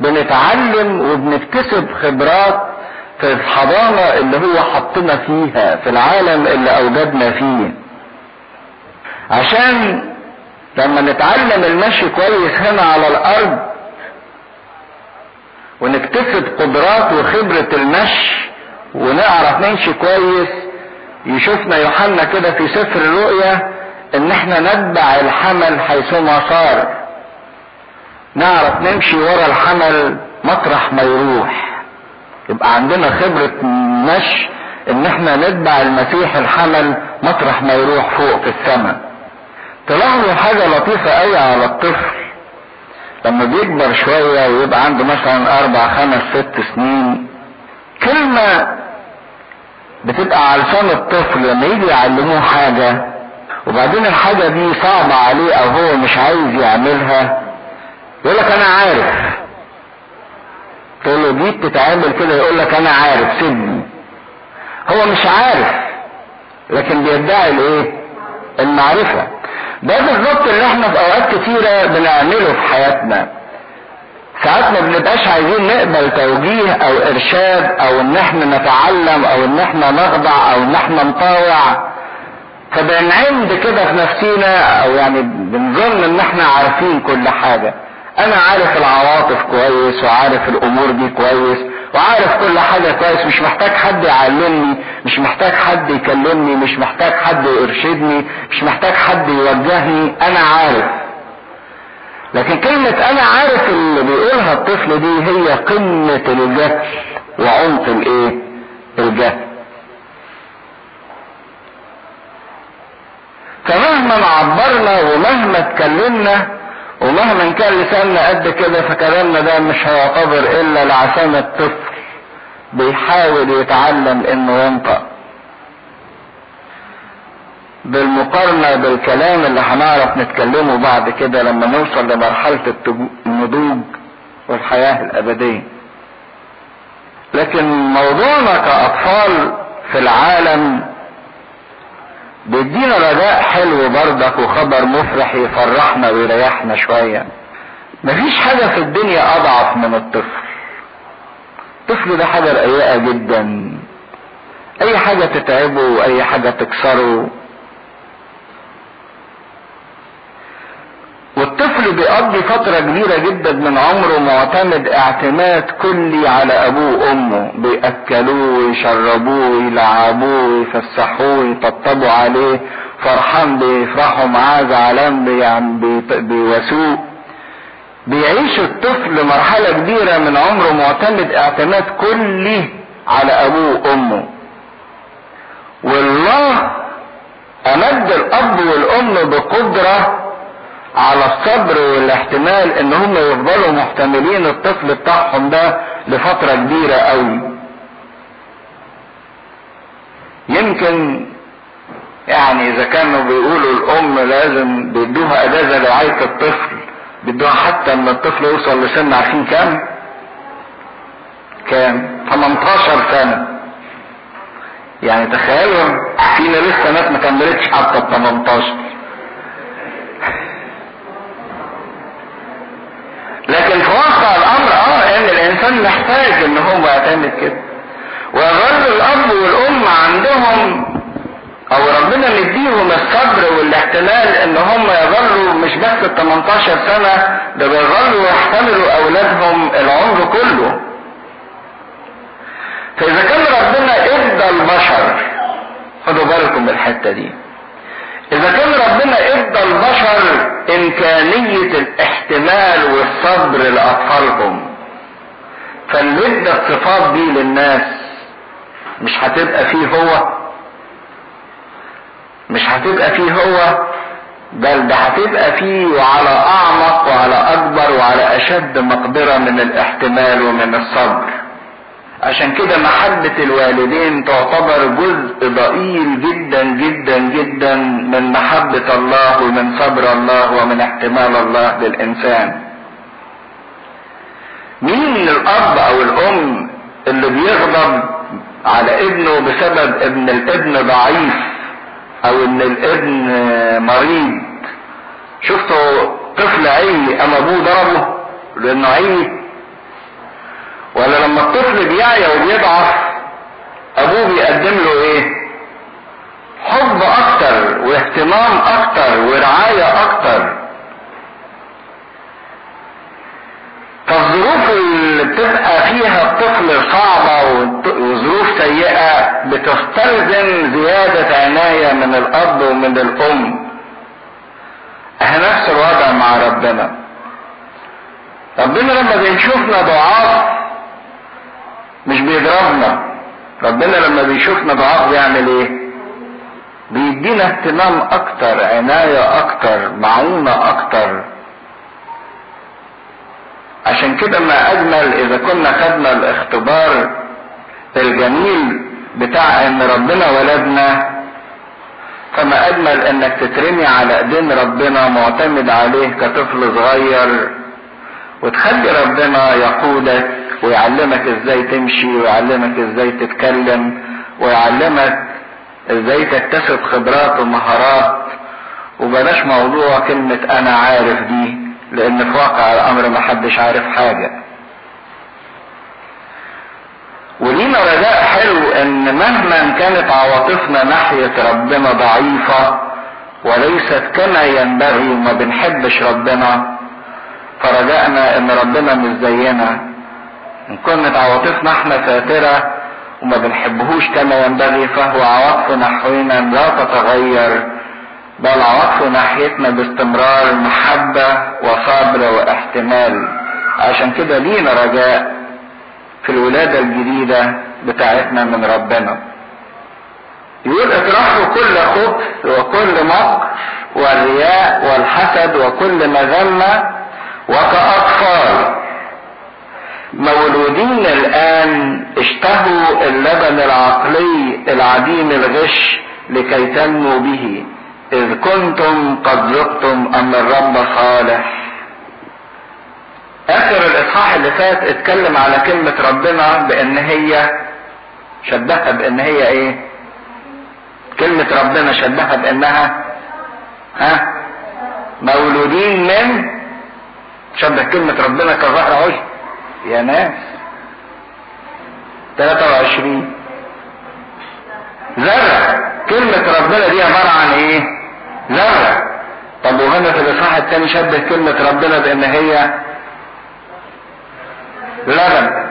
بنتعلم وبنكتسب خبرات في الحضانة اللي هو حطنا فيها في العالم اللي أوجدنا فيه. عشان لما نتعلم المشي كويس هنا على الأرض ونكتسب قدرات وخبرة المشي ونعرف نمشي كويس يشوفنا يوحنا كده في سفر الرؤيا إن إحنا نتبع الحمل حيثما صار. نعرف نمشي ورا الحمل مطرح ما يروح. يبقى عندنا خبرة مشي إن إحنا نتبع المسيح الحمل مطرح ما يروح فوق في السماء. تلاحظوا حاجة لطيفة قوي على الطفل. لما بيكبر شوية ويبقى عنده مثلا أربع خمس ست سنين كلمة بتبقى على لسان الطفل لما يجي يعلموه حاجة وبعدين الحاجة دي صعبة عليه أو هو مش عايز يعملها يقول لك أنا عارف. تقول له دي بتتعمل كده يقول لك أنا عارف سيبني. هو مش عارف لكن بيدعي الايه المعرفة. ده بالظبط اللي إحنا في أوقات كتيرة بنعمله في حياتنا. ساعات ما بنبقاش عايزين نقبل توجيه أو إرشاد أو إن إحنا نتعلم أو إن إحنا نخضع أو إن إحنا نطاوع. فبنعند كده في نفسينا أو يعني بنظن إن إحنا عارفين كل حاجة. أنا عارف العواطف كويس وعارف الأمور دي كويس وعارف كل حاجة كويس مش محتاج حد يعلمني مش محتاج حد يكلمني مش محتاج حد يرشدني مش محتاج حد يوجهني أنا عارف. لكن كلمة أنا عارف اللي بيقولها الطفل دي هي قمة الجهل. وعمق الإيه؟ الجهل. فمهما عبرنا ومهما اتكلمنا ومهما كان لساننا قد كده فكلامنا ده مش هيعتبر إلا لعشان الطفل بيحاول يتعلم إنه ينطق. بالمقارنة بالكلام اللي هنعرف نتكلمه بعد كده لما نوصل لمرحلة النضوج والحياة الأبدية. لكن موضوعنا كأطفال في العالم بيدينا رجاء حلو بردك وخبر مفرح يفرحنا ويريحنا شوية. مفيش حاجة في الدنيا أضعف من الطفل. الطفل ده حاجة رقيقة جدا. أي حاجة تتعبه وأي حاجة تكسره والطفل بيقضي فترة كبيرة جدا من عمره معتمد اعتماد كلي على أبوه وأمه. بيأكلوه ويشربوه ويلعبوه ويفسحوه ويطبطبوا عليه. فرحان بيفرحوا معاه زعلان بيواسوه. بيعيش الطفل مرحلة كبيرة من عمره معتمد اعتماد كلي على أبوه وأمه. والله يمد الأب والأم بقدرة على الصبر والاحتمال إن هم يفضلوا محتملين الطفل بتاعهم ده لفترة كبيرة قوي. يمكن يعني إذا كانوا بيقولوا الأم لازم بيدوها أجازة لرعاية الطفل بيدوها حتى ان الطفل يوصل لسن عارفين كام؟ كام؟ 18 سنة. يعني تخيلوا فينا لسه ناس ما كملتش حتى ال 18 لكن في واقع الامر آه ان الإنسان محتاج إن هو يعتمد كده ويظل الأب والأم عندهم أو ربنا مديهم الصبر والاحتمال إن هم يظلوا مش بس ال 18 سنة ده بيظلوا يحتملوا أولادهم العمر كله. فإذا كان ربنا ادى البشر خدوا بالكم من الحتة دي. إذا كان ربنا ادى البشر إمكانية الاحتمال والصبر لأطفالهم. فاللي ادى الصفات دي للناس مش هتبقى فيه هو مش هتبقى فيه هو بل ده هتبقى فيه وعلى أعمق وعلى أكبر وعلى أشد مقدرة من الاحتمال ومن الصبر عشان كده محبة الوالدين تعتبر جزء ضئيل جدا جدا جدا من محبة الله ومن صبر الله ومن احتمال الله للإنسان. مين الأب أو الأم اللي بيغضب على ابنه بسبب إن الابن ضعيف أو إن الابن مريض؟ شفتوا طفل عي اما أبوه ضربه؟ لأنه عي ولا لما الطفل بيعيا وبيضعف أبوه بيقدم له إيه؟ حب أكتر واهتمام أكتر ورعاية أكتر. فالظروف اللي بتبقى فيها الطفل صعبة وظروف سيئة بتستلزم زيادة عناية من الأب ومن الأم. إحنا نفس الوضع مع ربنا. ربنا لما بنشوفنا ضعاف مش بيضربنا. ربنا لما بيشوفنا ضعاف بيعمل إيه؟ بيدينا اهتمام أكتر عناية أكتر معونة أكتر. عشان كده ما أجمل إذا كنا خدنا الاختبار الجميل بتاع إن ربنا ولدنا فما أجمل إنك تترمي على إيدين ربنا معتمد عليه كطفل صغير وتخلي ربنا يقودك ويعلمك إزاي تمشي ويعلمك إزاي تتكلم ويعلمك إزاي تكتسب خبرات ومهارات. وبلاش موضوع كلمة أنا عارف دي. لأن في واقع الأمر محدش عارف حاجة. ولينا رجاء حلو إن مهما كانت عواطفنا ناحية ربنا ضعيفة وليست كما ينبغي وما بنحبش ربنا فرجائنا إن ربنا مش زينا. إن كانت عواطفنا إحنا فاترة وما بنحبهوش كما ينبغي فهو عواطفه نحونا لا تتغير. بل عواطفه ناحيتنا باستمرار محبة وصبر واحتمال. عشان كده لينا رجاء في الولادة الجديدة بتاعتنا من ربنا. يقول اطرحوا كل خبث وكل مكر والرياء والحسد وكل مذمة وكأطفال. مولودين الآن اشتهوا اللبن العقلي العديم الغش لكي تنموا به. إذ كنتم قد ذقتم أن الرب صالح؟ آخر الإصحاح اللي فات اتكلم على كلمة ربنا بأن هي شبهها بأن هي إيه؟ كلمة ربنا شبهها بأنها ها؟ مولودين من شبه كلمة ربنا كظهر عشب يا ناس. 23 زرع. كلمة ربنا دي عبارة عن إيه؟ زرع طب وهنا في الاصحاح الثاني شبه كلمة ربنا بأن هي لبن.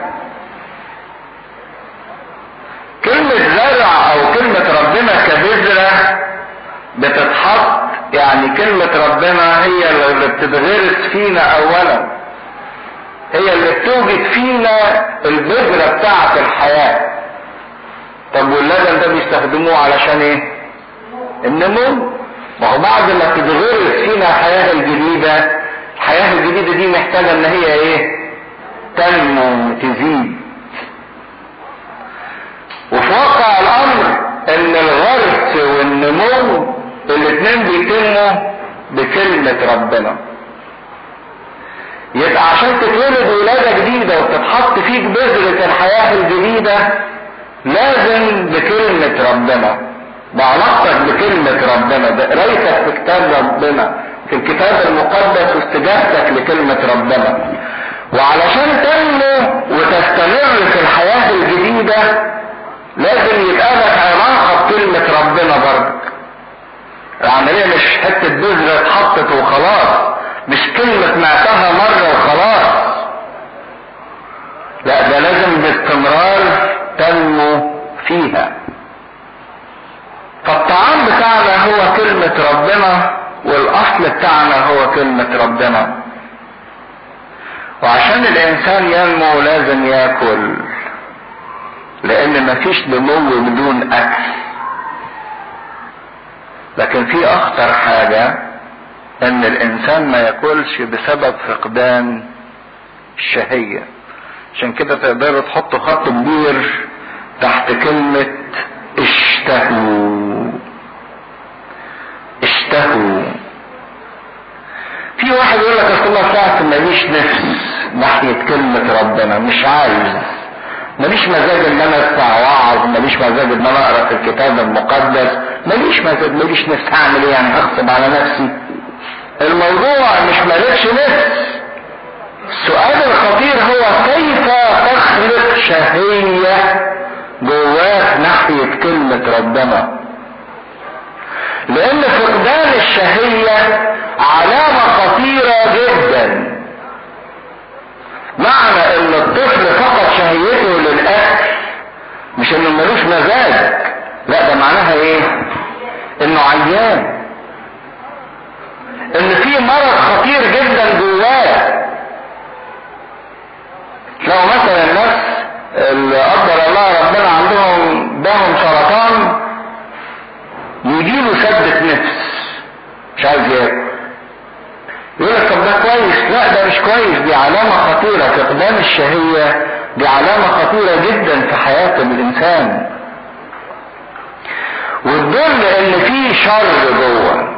كلمة زرع أو كلمة ربنا كبذرة بتتحط يعني كلمة ربنا هي اللي بتتغرس فينا اولا. هي اللي بتوجد فينا البذرة بتاعة الحياة. طب واللبن ده بيستخدموه علشان إيه؟ النمو. ما هو بعد ما تتغرس فينا الحياة الجديدة الحياة الجديدة دي محتاجة إن هي إيه؟ تنمو تزيد وفي واقع الأمر إن الغرس والنمو الاثنين بيتموا بكلمة ربنا. يبقى عشان تتولد ولادة جديدة وتتحط فيك بذرة الحياة الجديدة لازم بكلمة ربنا. بعلاقتك بكلمة ربنا. بقرايتك في كتاب ربنا في الكتاب المقدس واستجابتك لكلمة ربنا. وعلشان تنمو وتستمر في الحياة الجديدة لازم يبقى لك علاقة بكلمة ربنا برضه. العملية مش حتة بذرة اتحطت وخلاص مش كلمة معتها مرة وخلاص. لا ده لازم باستمرار تنمو فيها. فالطعام بتاعنا هو كلمة ربنا والأصل بتاعنا هو كلمة ربنا. وعشان الإنسان ينمو لازم ياكل لأن مفيش نمو بدون أكل. لكن في أخطر حاجة إن الإنسان ما ياكلش بسبب فقدان الشهية. عشان كده تقدروا تحطوا خط كبير تحت كلمة اشتهوا. اشتهوا. في واحد يقول لك اصل الله ساعة ماليش نفس ناحية كلمة ربنا؟ مش عايز. ماليش مزاج إن أنا أسمع وعظ ماليش مزاج إن أنا أقرأ في الكتاب المقدس؟ ماليش مزاج ماليش نفس؟ هعمل إيه؟ يعني اغصب على نفسي. الموضوع مش مالكش نفس. السؤال الخطير هو كيف تخلق شهية جواك ناحية كلمة ربنا؟ لأن فقدان الشهية علامة خطيرة جدا. معنى إن الطفل فقد شهيته للأكل مش إنه ملوش مزاج. لا ده معناها إيه؟ إنه عيان. إن في مرض خطير جدا جواه. لو مثلا الناس اللي قدر الله ربنا عندهم داهم سرطان يجيله سدة نفس. مش عايز ياكل يقول لك طب ده كويس. لا ده مش كويس. دي علامة خطيرة. فقدان الشهية دي علامة خطيرة جدا في حياة الإنسان. وتدل إن في شر جوه.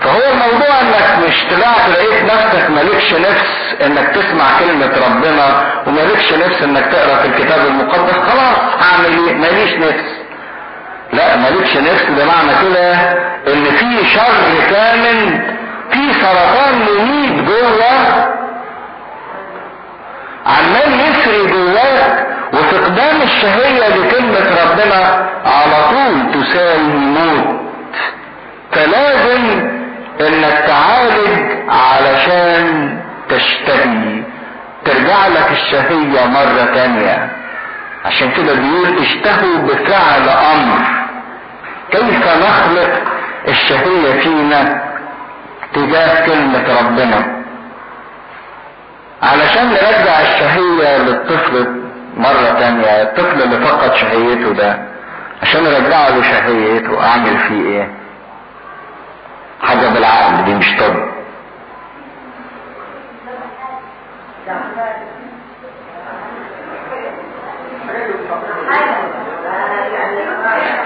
فهو الموضوع إنك مش طلعت لقيت نفسك مالكش نفس إنك تسمع كلمة ربنا ومالكش نفس إنك تقرأ في الكتاب المقدس. خلاص هعمل إيه؟ ماليش نفس. لا مالكش نفس بمعنى كده إن في شر كامل في سرطان مميت جوه عمال يسري جواك وفقدان الشهية لكلمة ربنا على طول تساوي موت. فلازم إنك تعالج علشان تشتهي ترجع لك الشهية مرة تانية. عشان كده بيقول اشتهوا بفعل أمر. كيف نخلق الشهية فينا تجاه كلمة ربنا؟ علشان نرجع الشهية للطفل مرة تانية الطفل اللي فقد شهيته ده عشان نرجع له شهيته أعمل فيه إيه؟ حاجة بالعقل دي مش طب.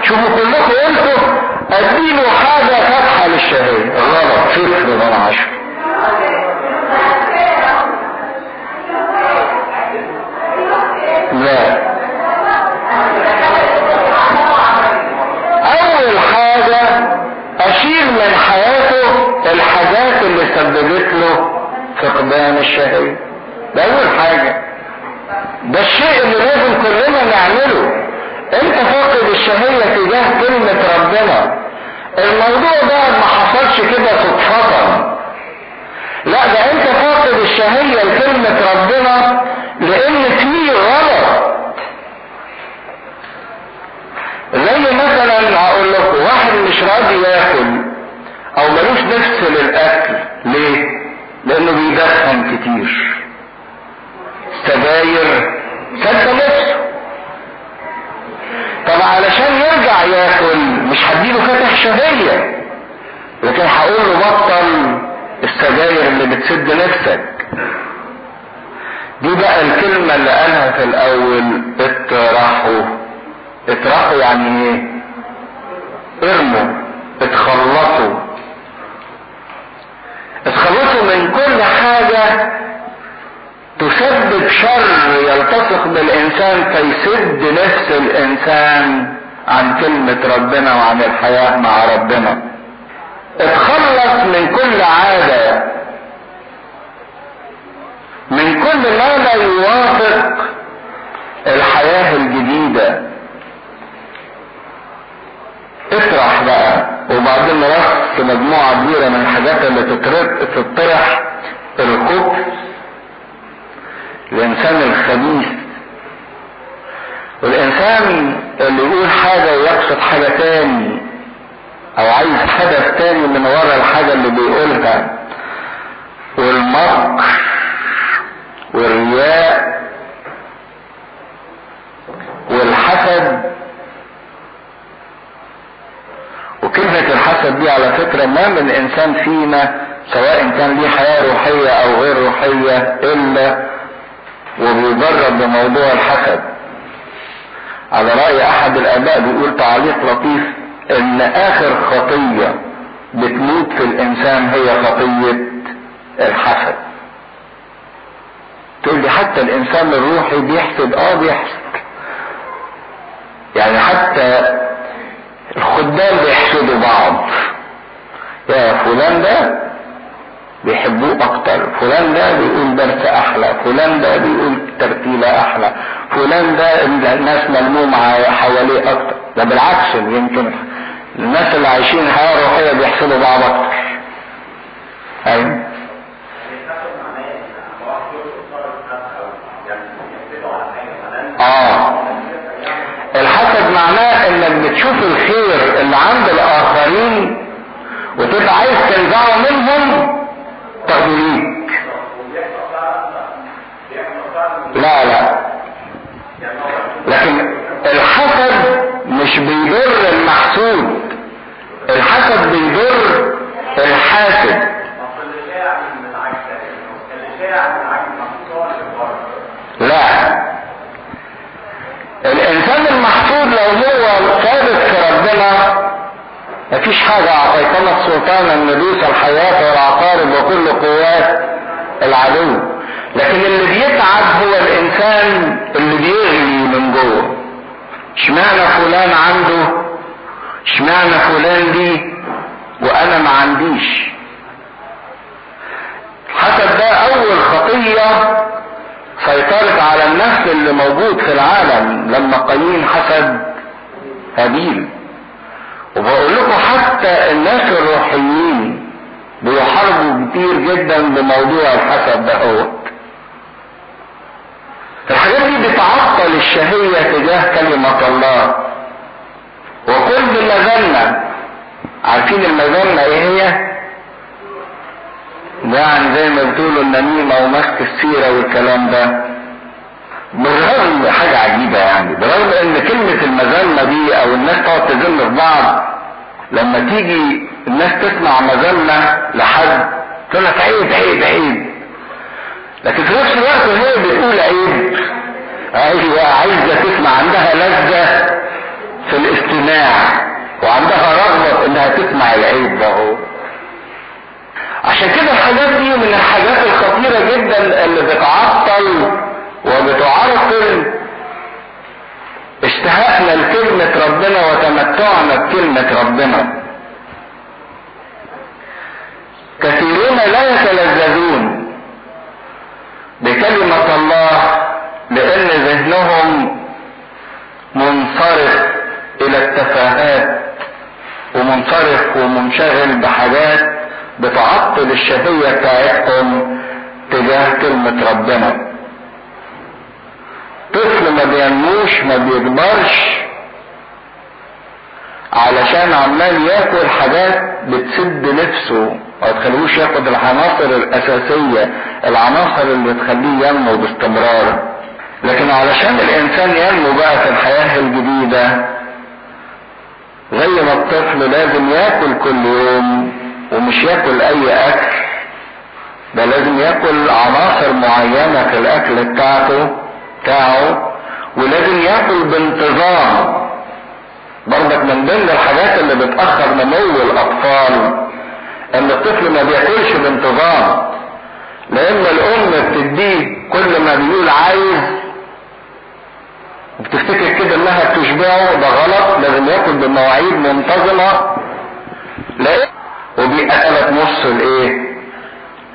شوفوا كلكم قلتوا اديله حاجة فاتحة للشهية غلط صفر من عشرة لا. أول حاجة اشيل من حياته الحاجات اللي سببت له فقدان الشهية ده أول حاجة. ده الشيء اللي لازم كلنا نعمله. انت فاقد الشهية تجاه كلمة ربنا. الموضوع ده ما حصلش كده صدفة. لا ده انت فاقد الشهية لكلمة ربنا لأن في غلط. زي مثلا هقول لكم واحد مش راضي ياكل أو ملوش نفس للأكل. ليه؟ لأنه بيدخن كتير. سجاير. سد نفسه. طب علشان يرجع ياكل مش هديله فتح شهية. لكن هقول له بطل السجاير اللي بتسد نفسك. دي بقى الكلمة اللي قالها في الأول اطرحوا اطرحوا يعني إيه؟ ارموا اتخلصوا اتخلصوا من كل حاجة تسبب شر يلتصق بالإنسان فيسد نفس الإنسان عن كلمة ربنا وعن الحياة مع ربنا. اتخلص من كل عادة. من كل ما لا يوافق الحياة الجديدة. اطرح بقى. وبعدين رص مجموعة كبيرة من الحاجات اللي تطرح الخبث الإنسان الخبيث. والإنسان اللي يقول حاجة ويقصد حاجة تاني أو عايز هدف تاني من ورا الحاجة اللي بيقولها. والمكر والرياء والحسد. وكلمة الحسد دي على فكرة ما من إنسان فينا سواء كان ليه حياة روحية أو غير روحية إلا وبيجرب بموضوع الحسد. على رأي أحد الآباء بيقول تعليق لطيف إن آخر خطية بتموت في الإنسان هي خطية الحسد. تقول لي حتى الإنسان الروحي بيحسد آه بيحسد. يعني حتى الخدام بيحسدوا بعض. يا فلان ده بيحبوه أكتر. فلان ده بيقول درس أحلى فلان ده بيقول ترتيلة أحلى فلان ده الناس ملمومة حواليه أكتر. ده بالعكس يمكن الناس اللي عايشين حياة روحية بيحسدوا بعض أكتر. أيوه. آه. الحسد معناه انك بتشوف الخير اللي عند الآخرين وتبقى عايز تنزعه منهم ليك لا لا. لكن الحسد مش بيضر المحسود. الحسد بيضر الحاسد. لا. الإنسان المحسود لو هو ثابت في ربنا مفيش حاجة اعطيتنا السلطان أن ندوس الحياة والعقارب وكل قوات العدو. لكن اللي بيتعب هو الإنسان اللي بيغلي من جوه. اشمعنى فلان عنده؟ اشمعنى فلان دي؟ وأنا ما عنديش. الحسد ده أول خطية سيطرت على النسل اللي موجود في العالم لما قايين حسد هابيل. وبقول لكم حتى الناس الروحيين بيحاربوا كتير جدا بموضوع الحسد ده هو. الحاجات دي بتعطل الشهية تجاه كلمة الله. وكل مذنة عارفين المذنة إيه هي؟ يعني زي ما بتقولوا النميمة ومسك السيرة والكلام ده. بالرغم حاجة عجيبة يعني. بالرغم إن كلمة المذمة دي أو الناس تقعد تذم في بعض لما تيجي الناس تسمع مذمة لحد تقول لك عيب عيب عيب. لكن في نفس الوقت وهي بتقول عيب. أيوه عايزة تسمع عندها لذة في الاستماع وعندها رغبة إنها تسمع العيب ده هو عشان كده الحاجات دي من الحاجات الخطيرة جدا اللي بتعطل وبتعرقل اشتهاءنا لكلمة ربنا وتمتعنا بكلمة ربنا. كثيرون لا يتلذذون بكلمة الله لأن ذهنهم منصرف إلى التفاهات ومنصرف ومنشغل بحاجات بتعطل الشهية بتاعتهم تجاه كلمة ربنا. طفل ما بينموش ما بيكبرش. علشان عمال ياكل حاجات بتسد نفسه ما تخليهوش ياخد العناصر الأساسية العناصر اللي تخليه ينمو باستمرار. لكن علشان الإنسان ينمو بقى في الحياة الجديدة زي ما الطفل لازم ياكل كل يوم ومش ياكل أي أكل ده لازم ياكل عناصر معينة في الأكل بتاعته. بتاعه ولازم ياكل بانتظام. برضك من ضمن الحاجات اللي بتأخر نمو الأطفال إن الطفل ما بياكلش بانتظام. لأن الأم بتديه كل ما بيقول عايز. وبتفتكر كده إنها بتشبعه ده غلط لازم ياكل بمواعيد منتظمة. لأن وبيأكلك نص الإيه؟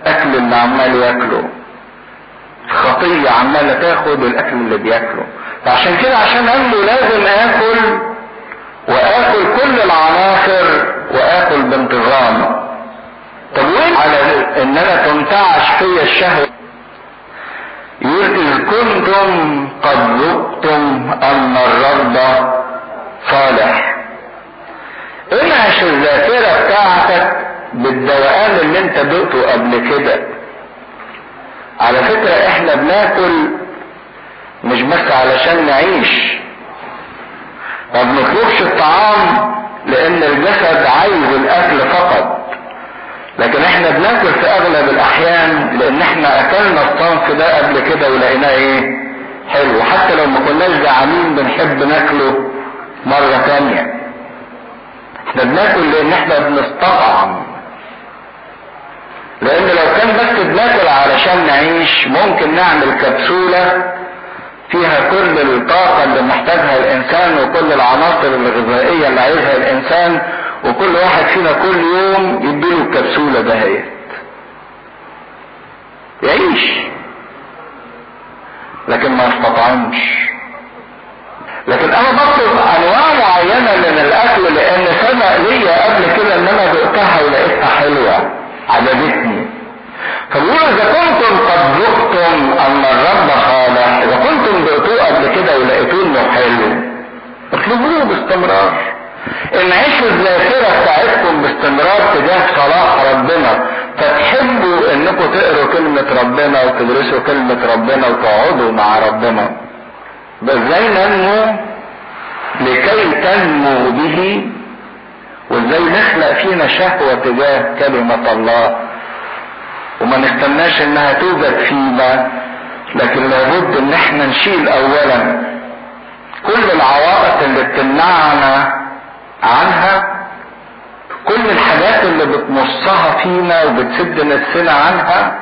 أكل اللي عمال ياكله. خطية عمالة تاخد الاكل اللي بياكله. فعشان كده عشان انمو لازم آكل وآكل كل العناصر وآكل بانتظام. طب وين على إن أنا تنتعش فيا الشهوة؟ يقول إذ كنتم قد ذقتم أن الرب صالح. إنعش الذاكرة بتاعتك بالدوقان اللي أنت دقته قبل كده. على فكرة إحنا بناكل مش بس علشان نعيش. ما بنطلبش الطعام لأن الجسد عايز الأكل فقط. لكن إحنا بناكل في أغلب الأحيان لأن إحنا أكلنا الصنف ده قبل كده ولقيناه إيه؟ حلو. حتى لو ما كناش جعانين بنحب ناكله مرة تانية. إحنا بناكل لأن إحنا بنستطعم. لأن لو كان بس بناكل علشان نعيش ممكن نعمل كبسولة فيها كل الطاقة اللي محتاجها الإنسان وكل العناصر الغذائية اللي عايزها الإنسان وكل واحد فينا كل يوم يديله الكبسولة دهيت يعيش. لكن ما يستطعمش لكن أنا بطلب أنواع معينة من الأكل لأن سبق ليا قبل كده إن أنا دقتها ولقيتها حلوة. عجبتني فبيقول إذا كنتم قد ذقتم أن الرب صالح إذا كنتم دقتوه قبل كده ولقيتوه إنه حلو. اطلبوه باستمرار. انعشوا الذاكرة بتاعتكم باستمرار تجاه صلاح ربنا فتحبوا إنكم تقروا كلمة ربنا وتدرسوا كلمة ربنا وتقعدوا مع ربنا. إزاي ننمو لكي تنمو به وازاي نخلق فينا شهوة تجاه كلمة الله. وما نستناش إنها توجد فينا لكن لابد إن إحنا نشيل اولا كل العوائق اللي بتمنعنا عنها كل الحاجات اللي بتمصها فينا وبتسد نفسنا عنها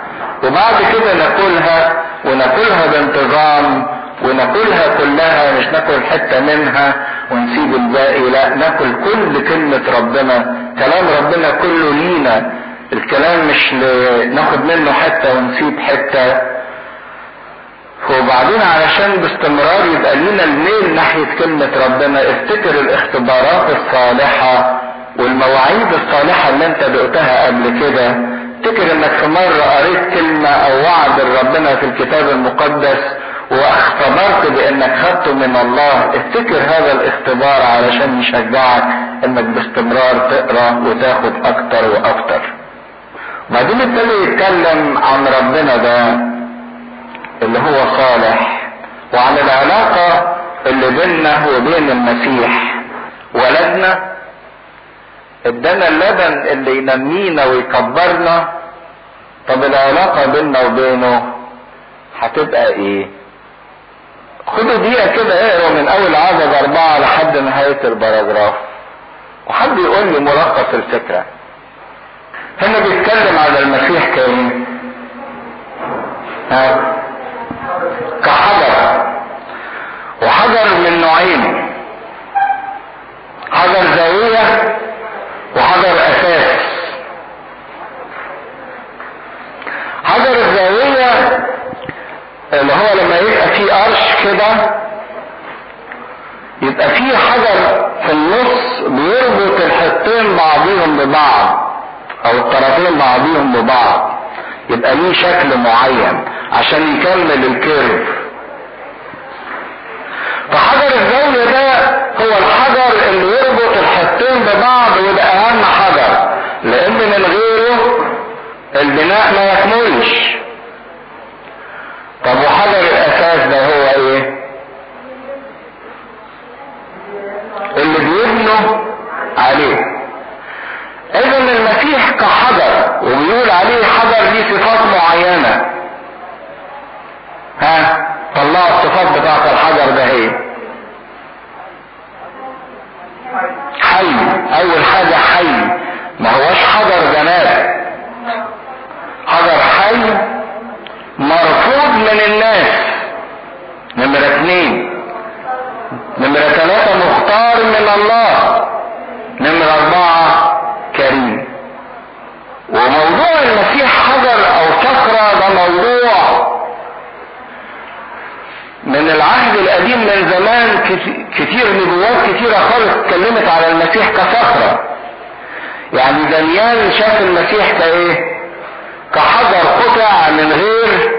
وبعد كده ناكلها وناكلها بانتظام وناكلها كلها مش ناكل حتة منها ونسيب الباقي لا ناكل كل كلمة ربنا. كلام ربنا كله لينا. الكلام مش ناخد منه حتة ونسيب حتة. وبعدين علشان باستمرار يبقى لينا الميل ناحية كلمة ربنا افتكر الاختبارات الصالحة والمواعيد الصالحة اللي انت دقتها قبل كده. افتكر انك في مرة قريت كلمة أو وعد ربنا في الكتاب المقدس واختبرت بأنك خدته من الله. افتكر هذا الاختبار علشان يشجعك إنك باستمرار تقرأ وتاخد أكتر وأكتر. بعدين ابتدى يتكلم عن ربنا ده اللي هو صالح وعن العلاقة اللي بيننا وبين المسيح. ولدنا ادانا اللبن اللي ينمينا ويكبرنا. طب العلاقة بيننا وبينه هتبقى إيه؟ خدوا دقيقة كده اقروا من أول عدد أربعة لحد نهاية البراجراف وحد يقول لي ملخص الفكرة. هنا بيتكلم على المسيح كايه ها كحجر وحجر من نوعين حجر زاوية وحجر أساس حجر الزاوية اللي هو لما يبقى فيه قرش كده يبقى فيه حجر في النص بيربط الحطين بعضهم ببعض أو الطرفين بعضهم ببعض. يبقى ليه شكل معين عشان يكمل الكيرف. فحجر الزاوية ده هو الحجر اللي يربط الحطين ببعض وده أهم حجر لأن من غيره البناء ما يكملش طب وحجر الاساس ده هو إيه اللي بيبنوا عليه اذا المسيح كحجر وبيقول عليه حجر ليه صفات معينة ها طلعوا الصفات بتاعت الحجر ده إيه حي اول حاجة حي ما هوش حجر جماد حجر حي مرفوض من الناس نمرة اتنين نمرة ثلاثة مختار من الله نمرة أربعة كريم وموضوع المسيح حجر أو صخرة ده موضوع من العهد القديم من زمان كتير نبوات كتيرة خالص اتكلمت على المسيح كصخرة يعني دانيال شاف المسيح كإيه؟ كحجر قطع من غير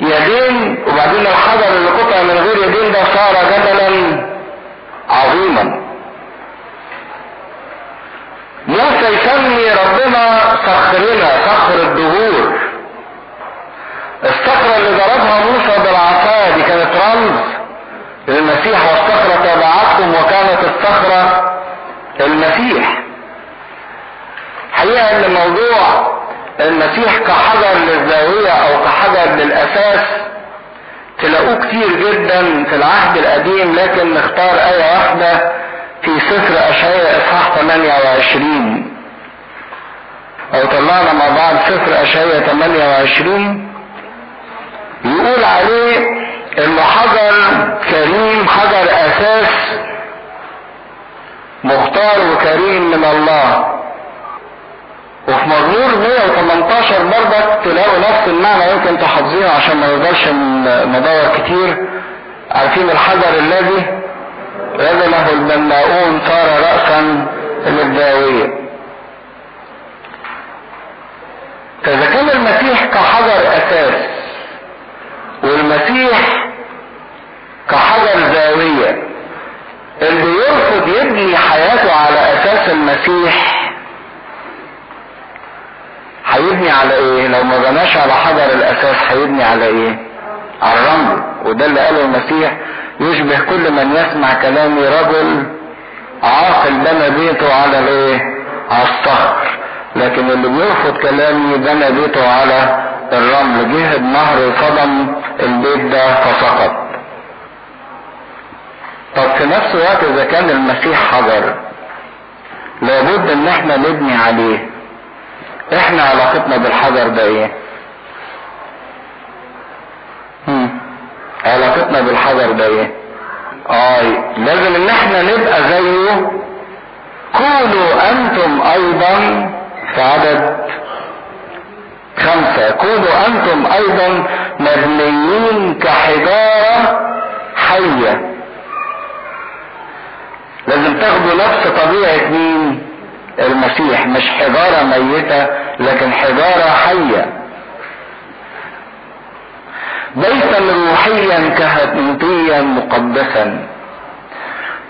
يدين وبعدين الحجر اللي قطع من غير يدين ده صار جبلا عظيما. موسى يسمي ربنا صخرنا صخر الدهور. الصخرة اللي ضربها موسى بالعصا دي كانت رمز. للمسيح والصخرة تابعتهم وكانت الصخرة المسيح. حقيقة إن موضوع المسيح كحجر للزاوية أو كحجر للأساس تلاقوه كتير جدا في العهد القديم لكن نختار آية واحدة في سفر أشعياء إصحاح 28 أو طلعنا مع بعض سفر أشعياء 28 يقول عليه إنه حجر كريم حجر أساس مختار وكريم من الله. وفي مزمور 118 برضك تلاقوا نفس المعنى يمكن تحافظينه عشان ما نقدرش ندور كتير. عارفين الحجر الذي رجله البناؤون صار رأسا للداوية فإذا كان المسيح كحجر أساس والمسيح كحجر زاوية. اللي يرفض يبني حياته على أساس المسيح هيبني على إيه؟ لو ما بناش على حجر الأساس هيبني على إيه؟ على الرمل. وده اللي قاله المسيح. يشبه كل من يسمع كلامي رجل عاقل بنى بيته على الإيه؟ على الصخر. لكن اللي بيرفض كلامي بنى بيته على الرمل. جه النهر صدم البيت ده فسقط. طب في نفس الوقت إذا كان المسيح حجر لابد إن إحنا نبني عليه. إحنا علاقتنا بالحجر ده إيه. علاقتنا بالحجر ده إيه؟ آه لازم إن إحنا نبقى زيه. كونوا أنتم أيضا في عدد خمسة. كونوا أنتم أيضا مبنيين كحجارة حية. لازم تاخدوا نفس طبيعة مين؟ المسيح مش حجارة ميتة لكن حجارة حية. بيتا روحيا كهنوتيا مقدسا.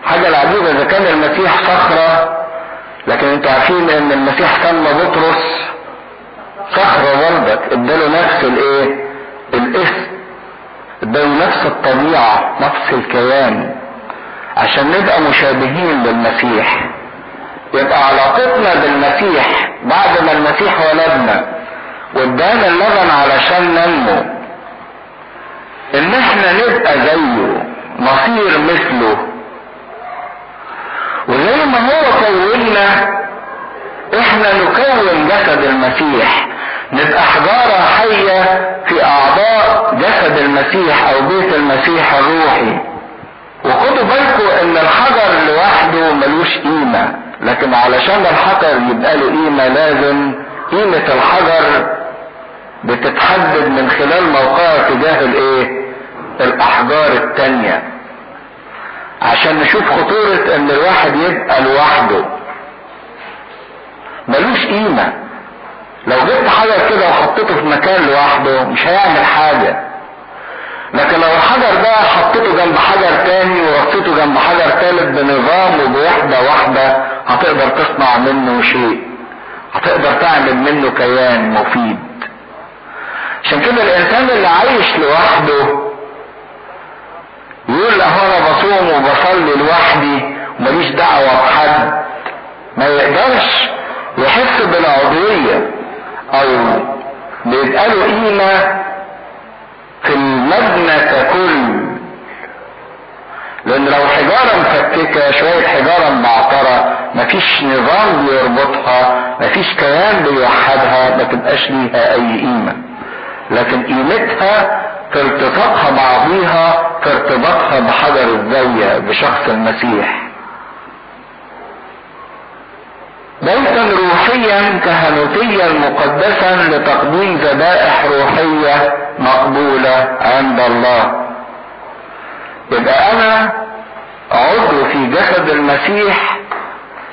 حاجة العجيبة إذا كان المسيح صخرة لكن أنتوا عارفين إن المسيح سمى بطرس صخرة برضك إداله نفس الإيه؟ الاسم. إداله نفس الطبيعة نفس الكيان. عشان نبقى مشابهين للمسيح. يبقى علاقتنا بالمسيح بعد ما المسيح ولدنا وادانا اللبن علشان ننمو. إن إحنا نبقى زيه نصير مثله. وزي ما هو كوننا إحنا نكون جسد المسيح نبقى حجارة حية في أعضاء جسد المسيح أو بيت المسيح الروحي. وخدوا بالكم إن الحجر لوحده ملوش قيمة. لكن علشان الحجر يبقى له قيمة لازم قيمة الحجر بتتحدد من خلال موقعه تجاه الإيه؟ الأحجار التانية. عشان نشوف خطورة إن الواحد يبقى لوحده. ملوش قيمة. لو جبت حجر كده وحطيته في مكان لوحده مش هيعمل حاجة. لكن لو الحجر ده حطيته جنب حجر تاني ورصيته جنب حجر تالت بنظام وبوحدة واحدة هتقدر تصنع منه شيء. هتقدر تعمل منه كيان مفيد. عشان كده الإنسان اللي عايش لوحده يقول أهو أنا بصوم وبصلي لوحدي وماليش دعوة بحد. ما يقدرش يحس بالعضوية أو بيبقى له قيمة في المبنى ككل. لأن لو حجارة مفككة شوية حجارة معطرة مفيش نظام بيربطها مفيش كيان بيوحدها ما تبقاش ليها أي قيمة. لكن قيمتها في التصاقها بعضيها في ارتباطها بحجر الزاوية بشخص المسيح. بيتا روحيا كهنوتيا مقدسا لتقديم ذبائح روحية مقبولة عند الله. يبقى أنا عضو في جسد المسيح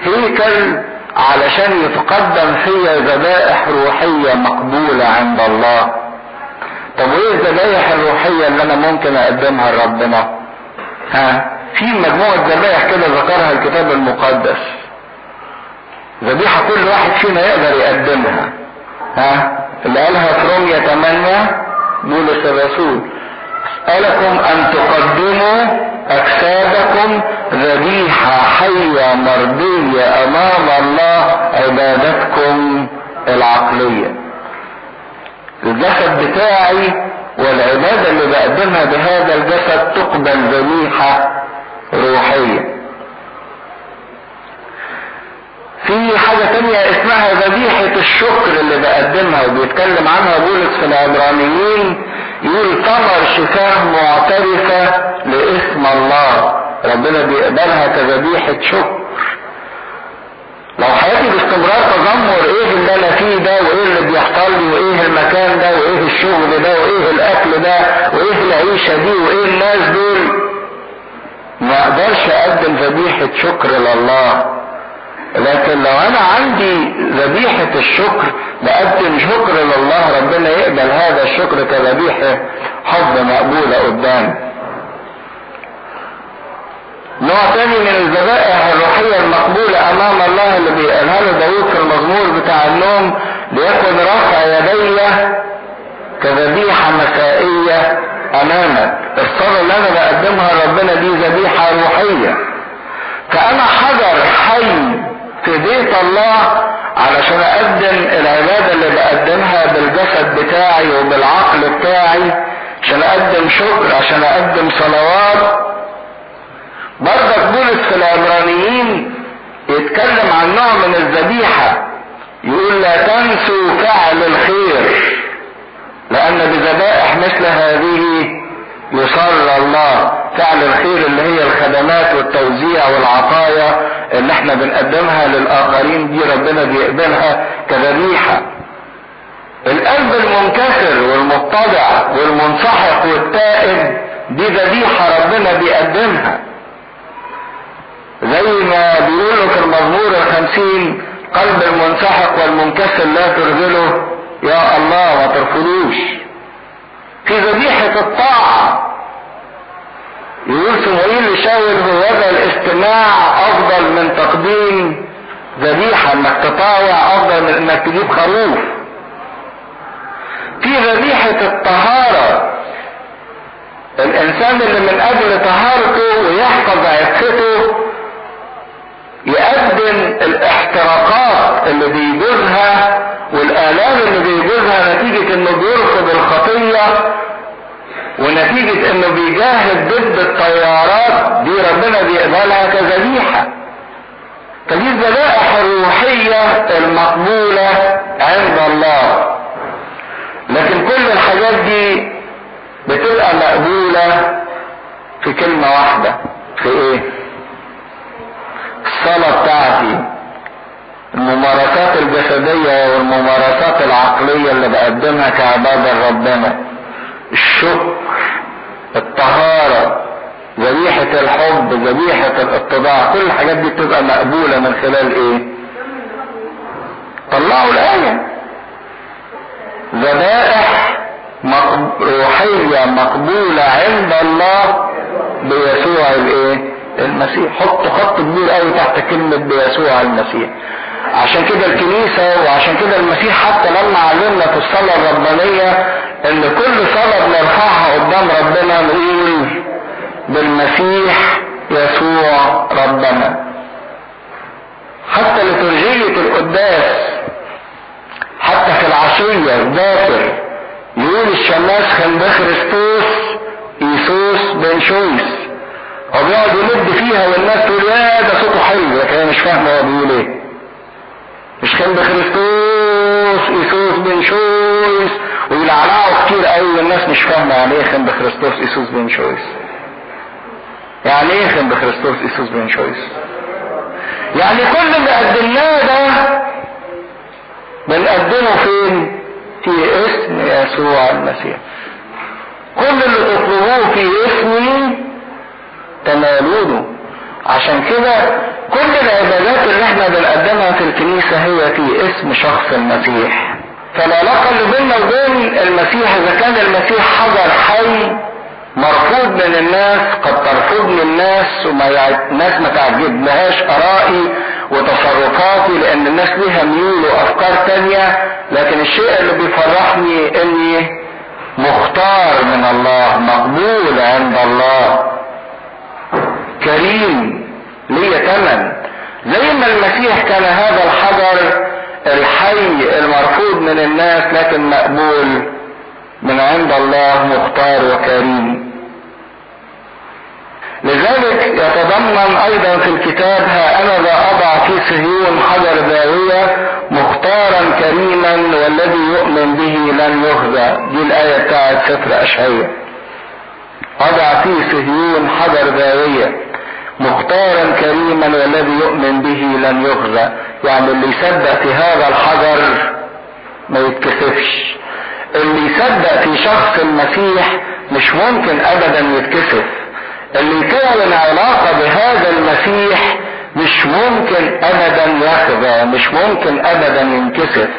هيكل علشان يتقدم فيا ذبائح روحية مقبولة عند الله. طب وإيه الذبائح الروحية اللي أنا ممكن أقدمها لربنا؟ ها في مجموعة ذبائح كده ذكرها الكتاب المقدس. ذبيحة كل واحد فينا يقدر يقدمها. ها؟ اللي قالها في رومية 8 بولس الرسول أسألكم أن تقدموا أجسادكم ذبيحة حية مرضية أمام الله عبادتكم العقلية. الجسد بتاعي والعبادة اللي بقدمها بهذا الجسد تقبل ذبيحة روحية. في حاجة تانية اسمها ذبيحة الشكر اللي بقدمها وبيتكلم عنها بولس في العبرانيين يقول ثمر شفاه معترفة لاسم الله ربنا بيقبلها كذبيحة شكر. لو حياتي باستمرار تذمر إيه اللي أنا فيه ده وإيه اللي بيحصل لي وإيه المكان ده وإيه الشغل ده وإيه الأكل ده وإيه العيشة دي وإيه الناس دول ما أقدرش أقدم ذبيحة شكر لله. لكن لو أنا عندي ذبيحة الشكر بقدم شكر لله ربنا يقبل هذا الشكر كذبيحة حب مقبولة قدام. نوع تاني من الذبائح الروحية المقبولة أمام الله اللي بيقالها له داود في المزمور بتاع النوم ليكن رفع يدي كذبيحة مسائية أمامك. الصلاة اللي أنا بقدمها لربنا دي ذبيحة روحية. فأنا حجر حي في بيت الله علشان أقدم العبادة اللي بقدمها بالجسد بتاعي وبالعقل بتاعي عشان أقدم شكر عشان أقدم صلوات. برضك بولس في العبرانيين يتكلم عن نوع من الذبيحة يقول لا تنسوا فعل الخير لأن بذبائح مثل هذه يصر الله فعل الخير اللي هي الخدمات والتوزيع والعطايا اللي إحنا بنقدمها للآخرين دي ربنا بيقبلها كذبيحة. القلب المنكسر والمتضع والمنسحق والتائب دي ذبيحة ربنا بيقدمها. زي ما بيقولوا في المزمور الخمسين قلب المنسحق والمنكسر لا ترذله. يا الله ما ترفضوش. في ذبيحة الطاعة. يقول سموئيل لشاول هو ذا الاستماع أفضل من تقديم ذبيحة إنك تطاوع أفضل من إنك تجيب خروف. في ذبيحة الطهارة الإنسان اللي من أجل طهارته ويحفظ عفته يقدم الاحتراقات اللي بيجوزها والآلام اللي بيجوزها نتيجة إنه بيرفض الخطية ونتيجة إنه بيجاهد ضد الطيارات دي ربنا بيقبلها كذبيحة. فدي الذبائح الروحية المقبولة عند الله. لكن كل الحاجات دي بتبقى مقبولة في كلمة واحدة في إيه؟ الصلاة بتاعتي الممارسات الجسدية والممارسات العقلية اللي بقدمها كعبادة لربنا. الشكر الطهارة ذبيحة الحب ذبيحة الاتضاع كل الحاجات دي بتبقى مقبولة من خلال إيه؟ طلعوا الآية. ذبائح روحية مقبولة عند الله بيسوع الإيه؟ المسيح. حط خط كبير قوي تحت كلمة بيسوع المسيح. عشان كده الكنيسة وعشان كده المسيح حتى لما علمنا في الصلاة الربانية إن كل صلاة بنرفعها قدام ربنا نقول بالمسيح يسوع ربنا. حتى لترجية القداس حتى في العشية الذاكر يقول الشماس خندخرستوس إيسوس بن شويس. هو بيقعد يمد فيها والناس تقول يا ده صوته حلو لكن أنا مش فاهم هو بيقول إيه. مش خندخرستوس إيسوس بن شويس ويلعلعوا كتير قوي والناس مش فاهمة يعني إيه خندخرستوس إيسوس بن شويس. يعني إيه خندخرستوس إيسوس بن شويس؟ يعني كل اللي قدمناه ده بنقدمه فين؟ في اسم يسوع المسيح. كل اللي تطلبوه في اسمي تنالونه عشان كده كل العبادات اللي إحنا بنقدمها في الكنيسة هي في اسم شخص المسيح. فالعلاقة اللي بيننا وبين المسيح إذا كان المسيح حجر حي مرفوض من الناس قد ترفضني الناس وما. الناس ما تعجبناهاش آرائي وتصرفاتي لأن الناس ليها ميول وأفكار تانية. لكن الشيء اللي بيفرحني إني مختار من الله مقبول عند الله. كريم ليا تمن زي ما المسيح كان هذا الحجر الحي المرفوض من الناس لكن مقبول من عند الله مختار وكريم. لذلك يتضمن أيضا في الكتاب ها أنا ذا أضع في صهيون حجر زاوية مختارا كريما والذي يؤمن به لن يخزى دي الآية بتاعت سفر اشعياء أضع في صهيون حجر زاوية مختارا كريما والذي يؤمن به لن يخزى يعني اللي يصدق في هذا الحجر ما يتكسفش. اللي يصدق في شخص المسيح مش ممكن ابدا يتكسف. اللي يكون علاقة بهذا المسيح مش ممكن ابدا يخزى مش ممكن ابدا ينكسف.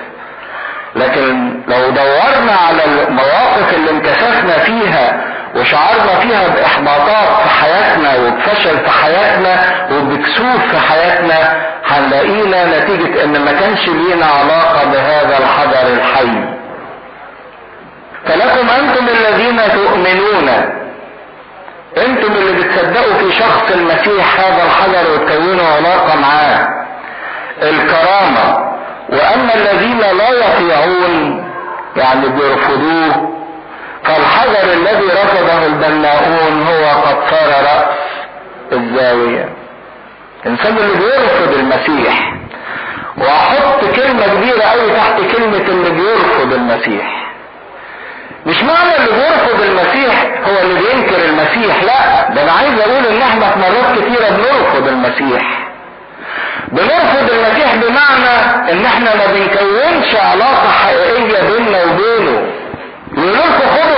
لكن لو دورنا على المواقف اللي انكسفنا فيها وشعرنا فيها بإحباطات في حياتنا وبفشل في حياتنا وبكسوف في حياتنا هنلاقينا نتيجة إن ما كانش لينا علاقة بهذا الحجر الحي. فلكم أنتم الذين تؤمنون. أنتم اللي بتصدقوا في شخص المسيح هذا الحجر وتكونوا علاقة معاه. الكرامة. وأما الذين لا يطيعون يعني بيرفضوه فالحجر الذي رفضه البناؤون هو قد صار رأس الزاوية. الإنسان اللي بيرفض المسيح وأحط كلمة كبيرة قوي تحت كلمة اللي بيرفض المسيح. مش معنى اللي بيرفض المسيح هو اللي بينكر المسيح لا ده أنا عايز أقول إن إحنا في مرات كتيرة بنرفض المسيح. بنرفض المسيح بمعنى إن إحنا ما بنكونش علاقة حقيقية بيننا وبينه. خدوا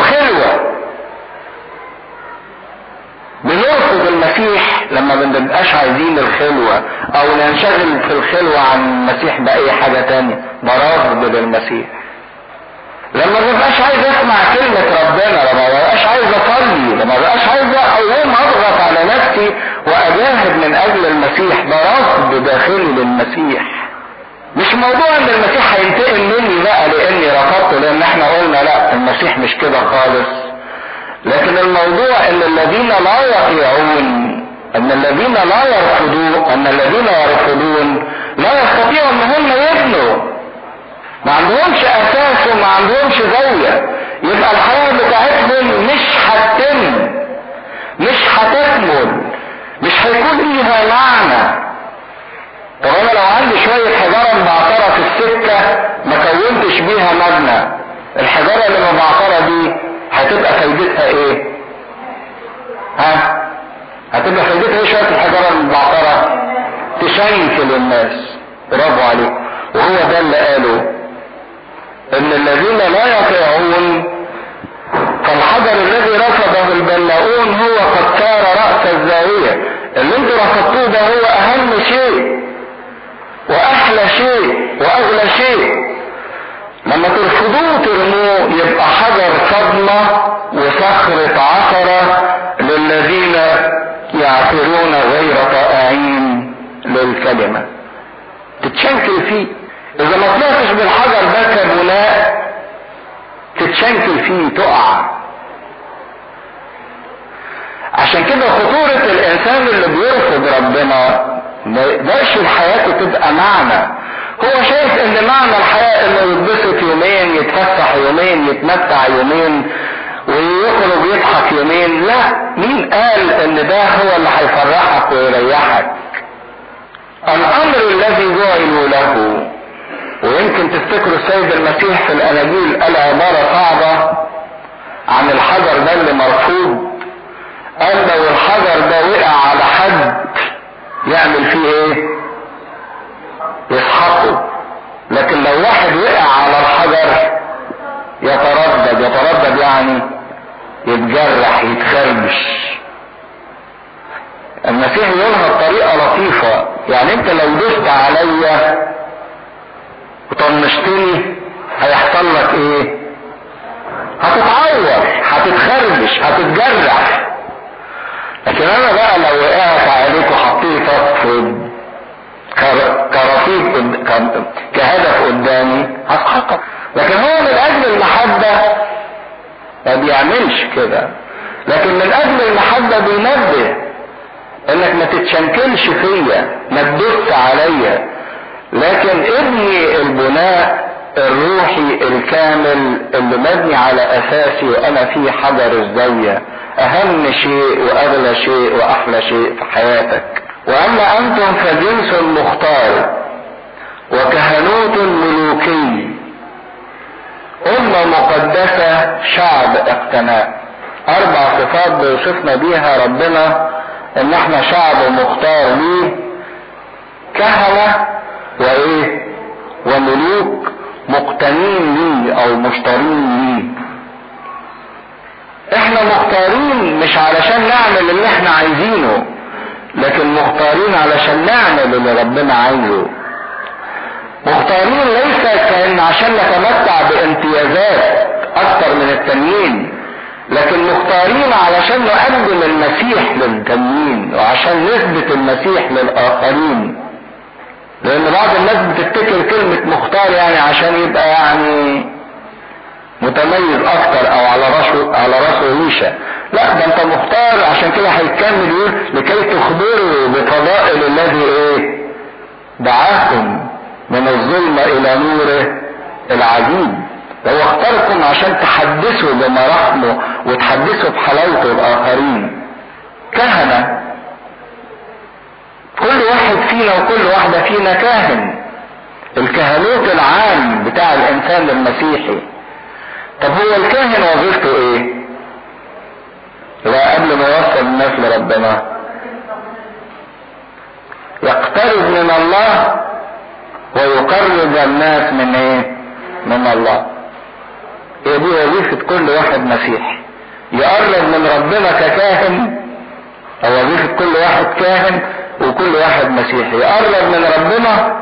بنرفض المسيح لما ما بنبقاش عايزين الخلوة أو ننشغل في الخلوة عن المسيح بأي حاجة تانية. برفض للمسيح لما ما بقاش عايز اسمع كلمة ربنا لما ما بقاش عايز أصلي لما ما بقاش عايز أقوم أضغط على نفسي وأجاهد من أجل المسيح ده رفض داخلي للمسيح. مش موضوع إن المسيح هينتقم مني بقى لأني رفضته لأن إحنا قلنا لا المسيح مش كده خالص. لكن الموضوع إن الذين لا يطيعون إن الذين لا يرفضون إن الذين يرفضون لا يستطيعوا إن هم يبنوا. ما عندهمش أساس وما عندهمش زاوية. يبقى الحياة بتاعتهم مش هتتم مش هتكمل مش هيكون ليها معنى. طب أنا لو عندي شوية حجارة مبعترة في السكة ما كونتش بيها مبنى الحجارة اللي مبعترة دي هتبقى فايدتها إيه؟ ها؟ هتبقى فايدتها إيه شوية الحجارة المبعترة تشنكل الناس برافو عليكم وهو ده اللي قاله إن الذين لا يطيعون فالحجر الذي رفضه البلاؤون هو قد صار رأس الزاوية. اللي أنتوا رفضتوه ده هو أهم شيء وأحلى شيء وأغلى شيء. لما ترفضوه ترموه يبقى حجر صدمة وصخرة عثرة للذين يعثرون غير طائعين للكلمة. تتشنكل فيه. إذا ما طلعتش بالحجر ده كبناء تتشنكل فيه تقع. عشان كده خطورة الإنسان اللي بيرفض ربنا ما يقدرش حياته تبقى معنى. هو شايف معنى الحياة إنه يتبسط يومين يتفسح يومين يتمتع يومين ويخرج يضحك يومين. لا مين قال إن ده هو اللي هيفرحك ويريحك؟ الأمر الذي جعلوا له ويمكن تفتكروا السيد المسيح في الاناجيل قال عبارة صعبة عن الحجر ده اللي مرفوض. قال لو الحجر ده وقع على حد يعمل فيه إيه؟ يسحقه. لكن لو واحد وقع على الحجر يتردد يتردد يعني يتجرح يتخربش المسيح يقولها بطريقة لطيفة. يعني انت لو دوست عليا وطنشتني هيحصل لك إيه؟ هتتعور هتتخربش هتتجرح. لكن أنا بقى لو وقعت عليك وحطيتك في كرصيد كهدف قدامي هسحقك لكن هو من أجل المحبة ما بيعملش كده. لكن من أجل المحبة بينبه. إنك ما تتشنكلش فيا ما تدوس عليا. لكن ابني البناء الروحي الكامل اللي مبني على أساسي وأنا فيه حجر الزاوية. أهم شيء وأغلى شيء وأحلى شيء في حياتك. وأما أنتم فجنس مختار وكهنوت ملوكي. أمة مقدسة شعب اقتناء. أربع صفات بيوصفنا بيها ربنا إن إحنا شعب مختار ليه. كهنة وإيه؟ وملوك مقتنين ليه أو مشترين ليه. إحنا مختارين مش علشان نعمل اللي إحنا عايزينه. لكن مختارين علشان نعمل اللي ربنا عايزه. مختارين ليس كأن عشان نتمتع بامتيازات أكتر من التانيين لكن مختارين علشان نقدم المسيح للتانيين وعشان نثبت المسيح للآخرين. لأن بعض الناس بتفتكر كلمة مختار يعني عشان يبقى يعني متميز أكتر أو على راسه على رأسه ريشه لا ده أنت مختار عشان كده هيكمل يقول لكي تخبروا بفضائل الذي إيه؟ دعاكم من الظلمة إلى نوره العجيب هو اختاركم عشان تحدثوا بمراحمه وتحدثوا بحلاوته الآخرين. كهنة. كل واحد فينا وكل واحدة فينا كاهن. الكهنوت العام بتاع الإنسان المسيحي. طب هو الكاهن وظيفته إيه؟ لا قبل ما يوصل الناس لربنا. يقترب من الله ويقرب الناس من إيه؟ من الله. هي دي وظيفة كل واحد مسيحي يقرب من ربنا ككاهن أو وظيفة كل واحد كاهن وكل واحد مسيحي. يقرب من ربنا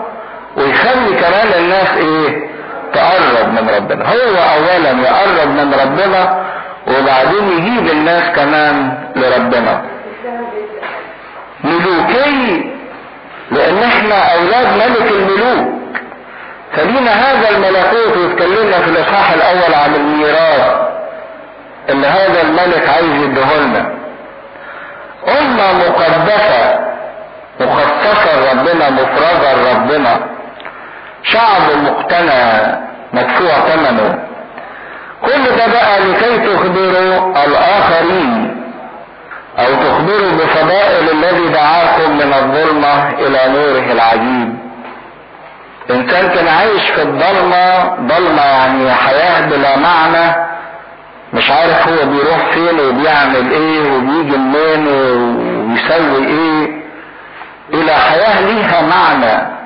ويخلي كمان الناس إيه؟ تقرب من ربنا. هو اولا يقرب من ربنا وبعدين يجيب الناس كمان لربنا. ملوكي لأن إحنا أولاد ملك الملوك. فلينا هذا الملكوت واتكلمنا في الإصحاح الأول عن الميراث اللي هذا الملك عايز يديهولنا. أمة مقدسة مخصصة لربنا مفرغة لربنا. شعب مقتنع مدفوع ثمنه. كل ده بقى لكي تخبروا الآخرين أو تخبروا بفضائل الذي دعاكم من الظلمة إلى نوره العجيب. إنسان كان عايش في الضلمة ضلمة يعني حياة بلا معنى مش عارف هو بيروح فين وبيعمل إيه وبيجي منين ويسوي إيه. إلى حياة ليها معنى.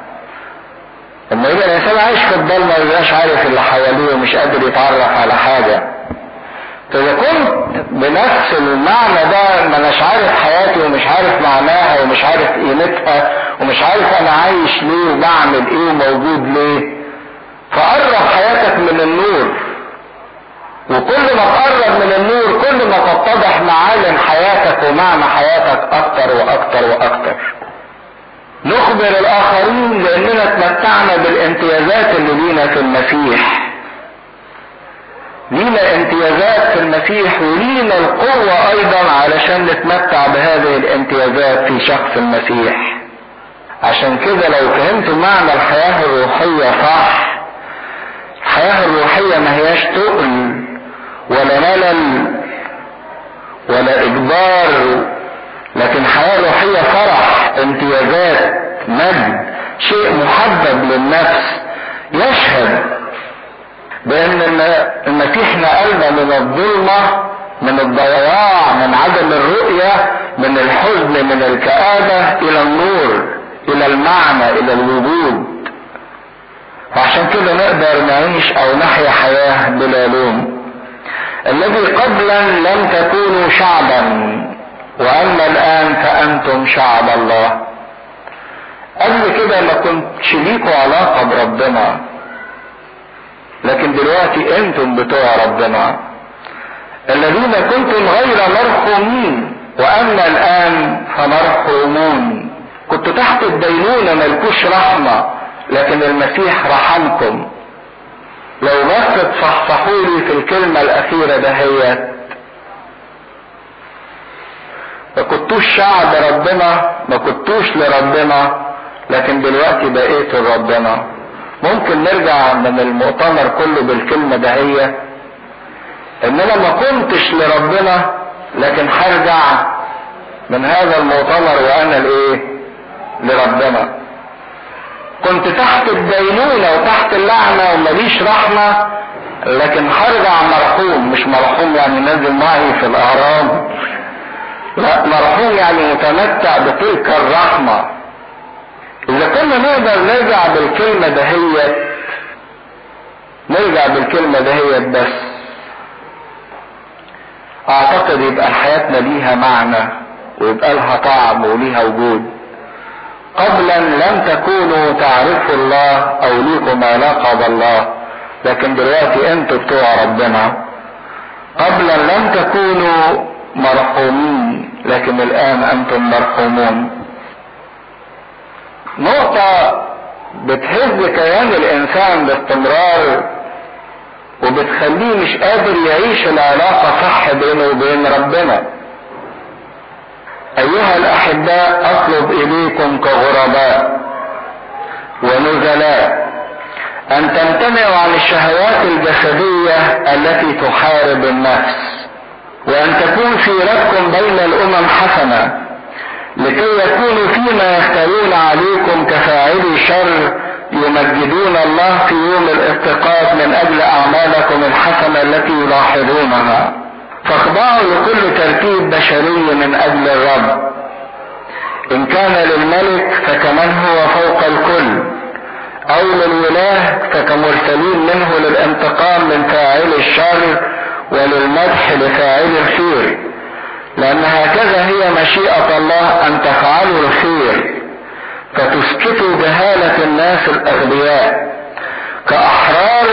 لما يبقى الانسان عايش في الضلمة ميبقاش عارف اللي حواليه ومش قادر يتعرف على حاجة. فإذا كنت بنفس المعنى ده ما اناش عارف حياتي ومش عارف معناها ومش عارف قيمتها ومش عارف أنا عايش ليه وبعمل إيه وموجود ليه. فقرب حياتك من النور. وكل ما تقرب من النور كل ما تتضح معالم حياتك ومعنى حياتك أكتر وأكتر وأكتر. نخبر الآخرين لأننا تمتعنا بالامتيازات اللي لينا في المسيح. لينا امتيازات في المسيح ولينا القوة أيضا علشان نتمتع بهذه الامتيازات في شخص المسيح. عشان كده لو فهمتوا معنى الحياة الروحية صح الحياة الروحية ما هياش تقل ولا ملل ولا إجبار لكن حياة روحية فرح امتيازات مجد شيء محبب للنفس يشهد بأن المسيح نقلنا من الظلمة من الضياع من عدم الرؤية من الحزن من الكآبة إلى النور إلى المعنى إلى الوجود. وعشان كده نقدر نعيش أو نحيا حياة بلا لوم. الذي قبلا لم تكونوا شعبا. وأما الآن فأنتم شعب الله. قبل كده ما كنتش ليكوا علاقة بربنا. لكن دلوقتي أنتم بتوع ربنا. الذين كنتم غير مرحومين وأما الآن فمرحومون. كنتوا تحت الدينونة ملكوش رحمة لكن المسيح رحمكم. لو بس تصحصحوا في الكلمة الأخيرة دهيت ما كنتوش شعب ربنا ما كنتوش لربنا لكن دلوقتي بقيتوا لربنا ممكن نرجع من المؤتمر كله بالكلمة دهية ان أنا ما كنتش لربنا لكن هرجع من هذا المؤتمر وأنا الايه لربنا. كنت تحت الدينونة وتحت اللعنة ومليش رحمة لكن هرجع مرحوم مش مرحوم يعني نازل معي في الأهرام. لا مرحوم يعني متمتع بتلك الرحمة. إذا كنا نقدر نرجع بالكلمة دهيت نرجع بالكلمة دهيت بس. أعتقد يبقى حياتنا ليها معنى ويبقى لها طعم وليها وجود. قبلا لم تكونوا تعرفوا الله أو ليكم علاقة بالله لكن دلوقتي أنتوا بتوع ربنا. قبلا لم تكونوا مرحومين. لكن الآن أنتم مرحومون. نقطة بتهز كيان الإنسان باستمرار وبتخليه مش قادر يعيش العلاقة صح بينه وبين ربنا. أيها الأحباء أطلب إليكم كغرباء ونزلاء أن تمتنعوا عن الشهوات الجسدية التي تحارب النفس. وأن تكون سيرتكم بين الأمم حسنة لكي يكونوا فيما يختارون عليكم كفاعلي شر يمجدون الله في يوم الافتقاد من أجل أعمالكم الحسنة التي يلاحظونها. فاخضعوا لكل ترتيب بشري من أجل الرب. إن كان للملك فكمن هو فوق الكل أو للولاة فكمرسلين منه للانتقام من فاعل الشر وللمدح لفاعل الخير لأن هكذا هي مشيئة الله أن تفعلوا الخير فتسكتوا جهالة الناس الأغبياء كأحرار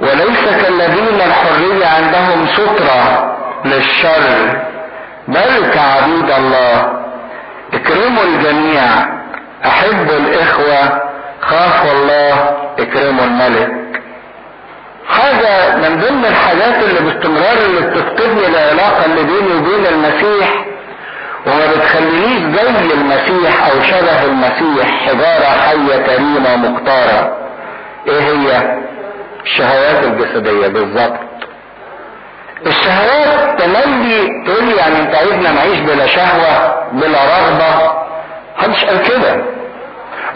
وليس كالذين الحرية عندهم سترة للشر بل كعبيد الله. اكرموا الجميع أحبوا الإخوة خافوا الله اكرموا الملك. حاجة من ضمن الحاجات اللي باستمرار اللي بتفقدني العلاقة اللي بيني وبين المسيح وما بتخلينيش زي المسيح أو شبه المسيح حجارة حية كريمة مختارة إيه هي؟ الشهوات الجسدية بالظبط. الشهوات تملي تقول لي يعني أنت عايزنا نعيش بلا شهوة بلا رغبة. محدش قال كده.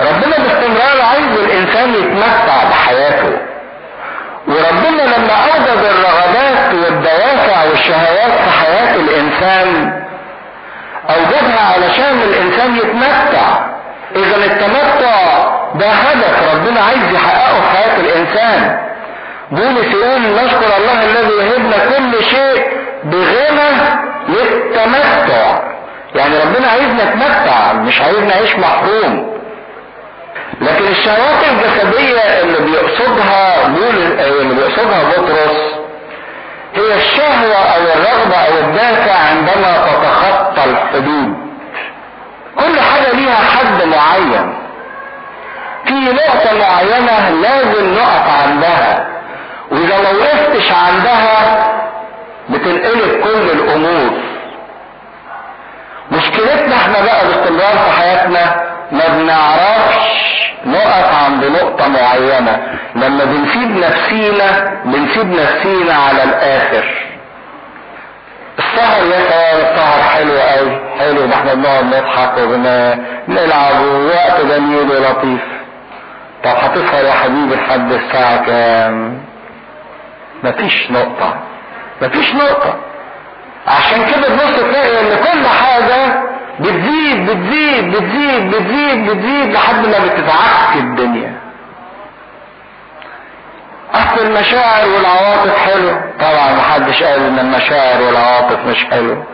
ربنا باستمرار عايز الإنسان يتمتع بحياته. وربنا لما اوجد الرغبات والدوافع والشهوات في حياة الإنسان اوجدها علشان الإنسان يتمتع. إذا التمتع ده هدف ربنا عايز يحققه في حياة الإنسان. بولس يقول نشكر الله الذي يهبنا كل شيء بغنى للتمتع. يعني ربنا عايزنا نتمتع مش عايزنا نعيش محروم. لكن الشهوات الجسدية اللي بيقصدها بولس اللي بيقصدها بطرس هي الشهوة أو الرغبة أو الدافع عندما تتخطى الحدود. كل حاجة ليها حد معين. في نقطة معينة لازم نقف عندها. وإذا ما وقفتش عندها بتنقلب كل الأمور. مشكلتنا إحنا بقى باستمرار في حياتنا ما بنعرفش نقف عند نقطة معينة لما بنسيب نفسينا بنسيب نفسينا على الآخر. السهر يا سلام السهر حلو قوي حلو ده إحنا بنقعد نضحك وبنلعب ووقت جميل ولطيف. طب هتسهر يا حبيبي لحد الساعة كام؟ مفيش نقطة. مفيش نقطة. عشان كده تبص تلاقي إن كل حاجة بتزيد بتزيد بتزيد بتزيد بتزيد لحد ما بتتعك الدنيا. أصل المشاعر والعواطف حلو. طبعا محدش قال إن المشاعر والعواطف مش حلو.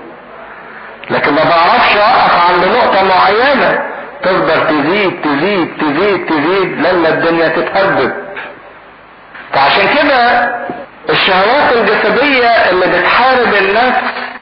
لكن ما بعرفش أقف عند نقطة معينة. تفضل تزيد تزيد تزيد تزيد لما الدنيا تتهدد. فعشان كده الشهوات الجسدية اللي بتحارب النفس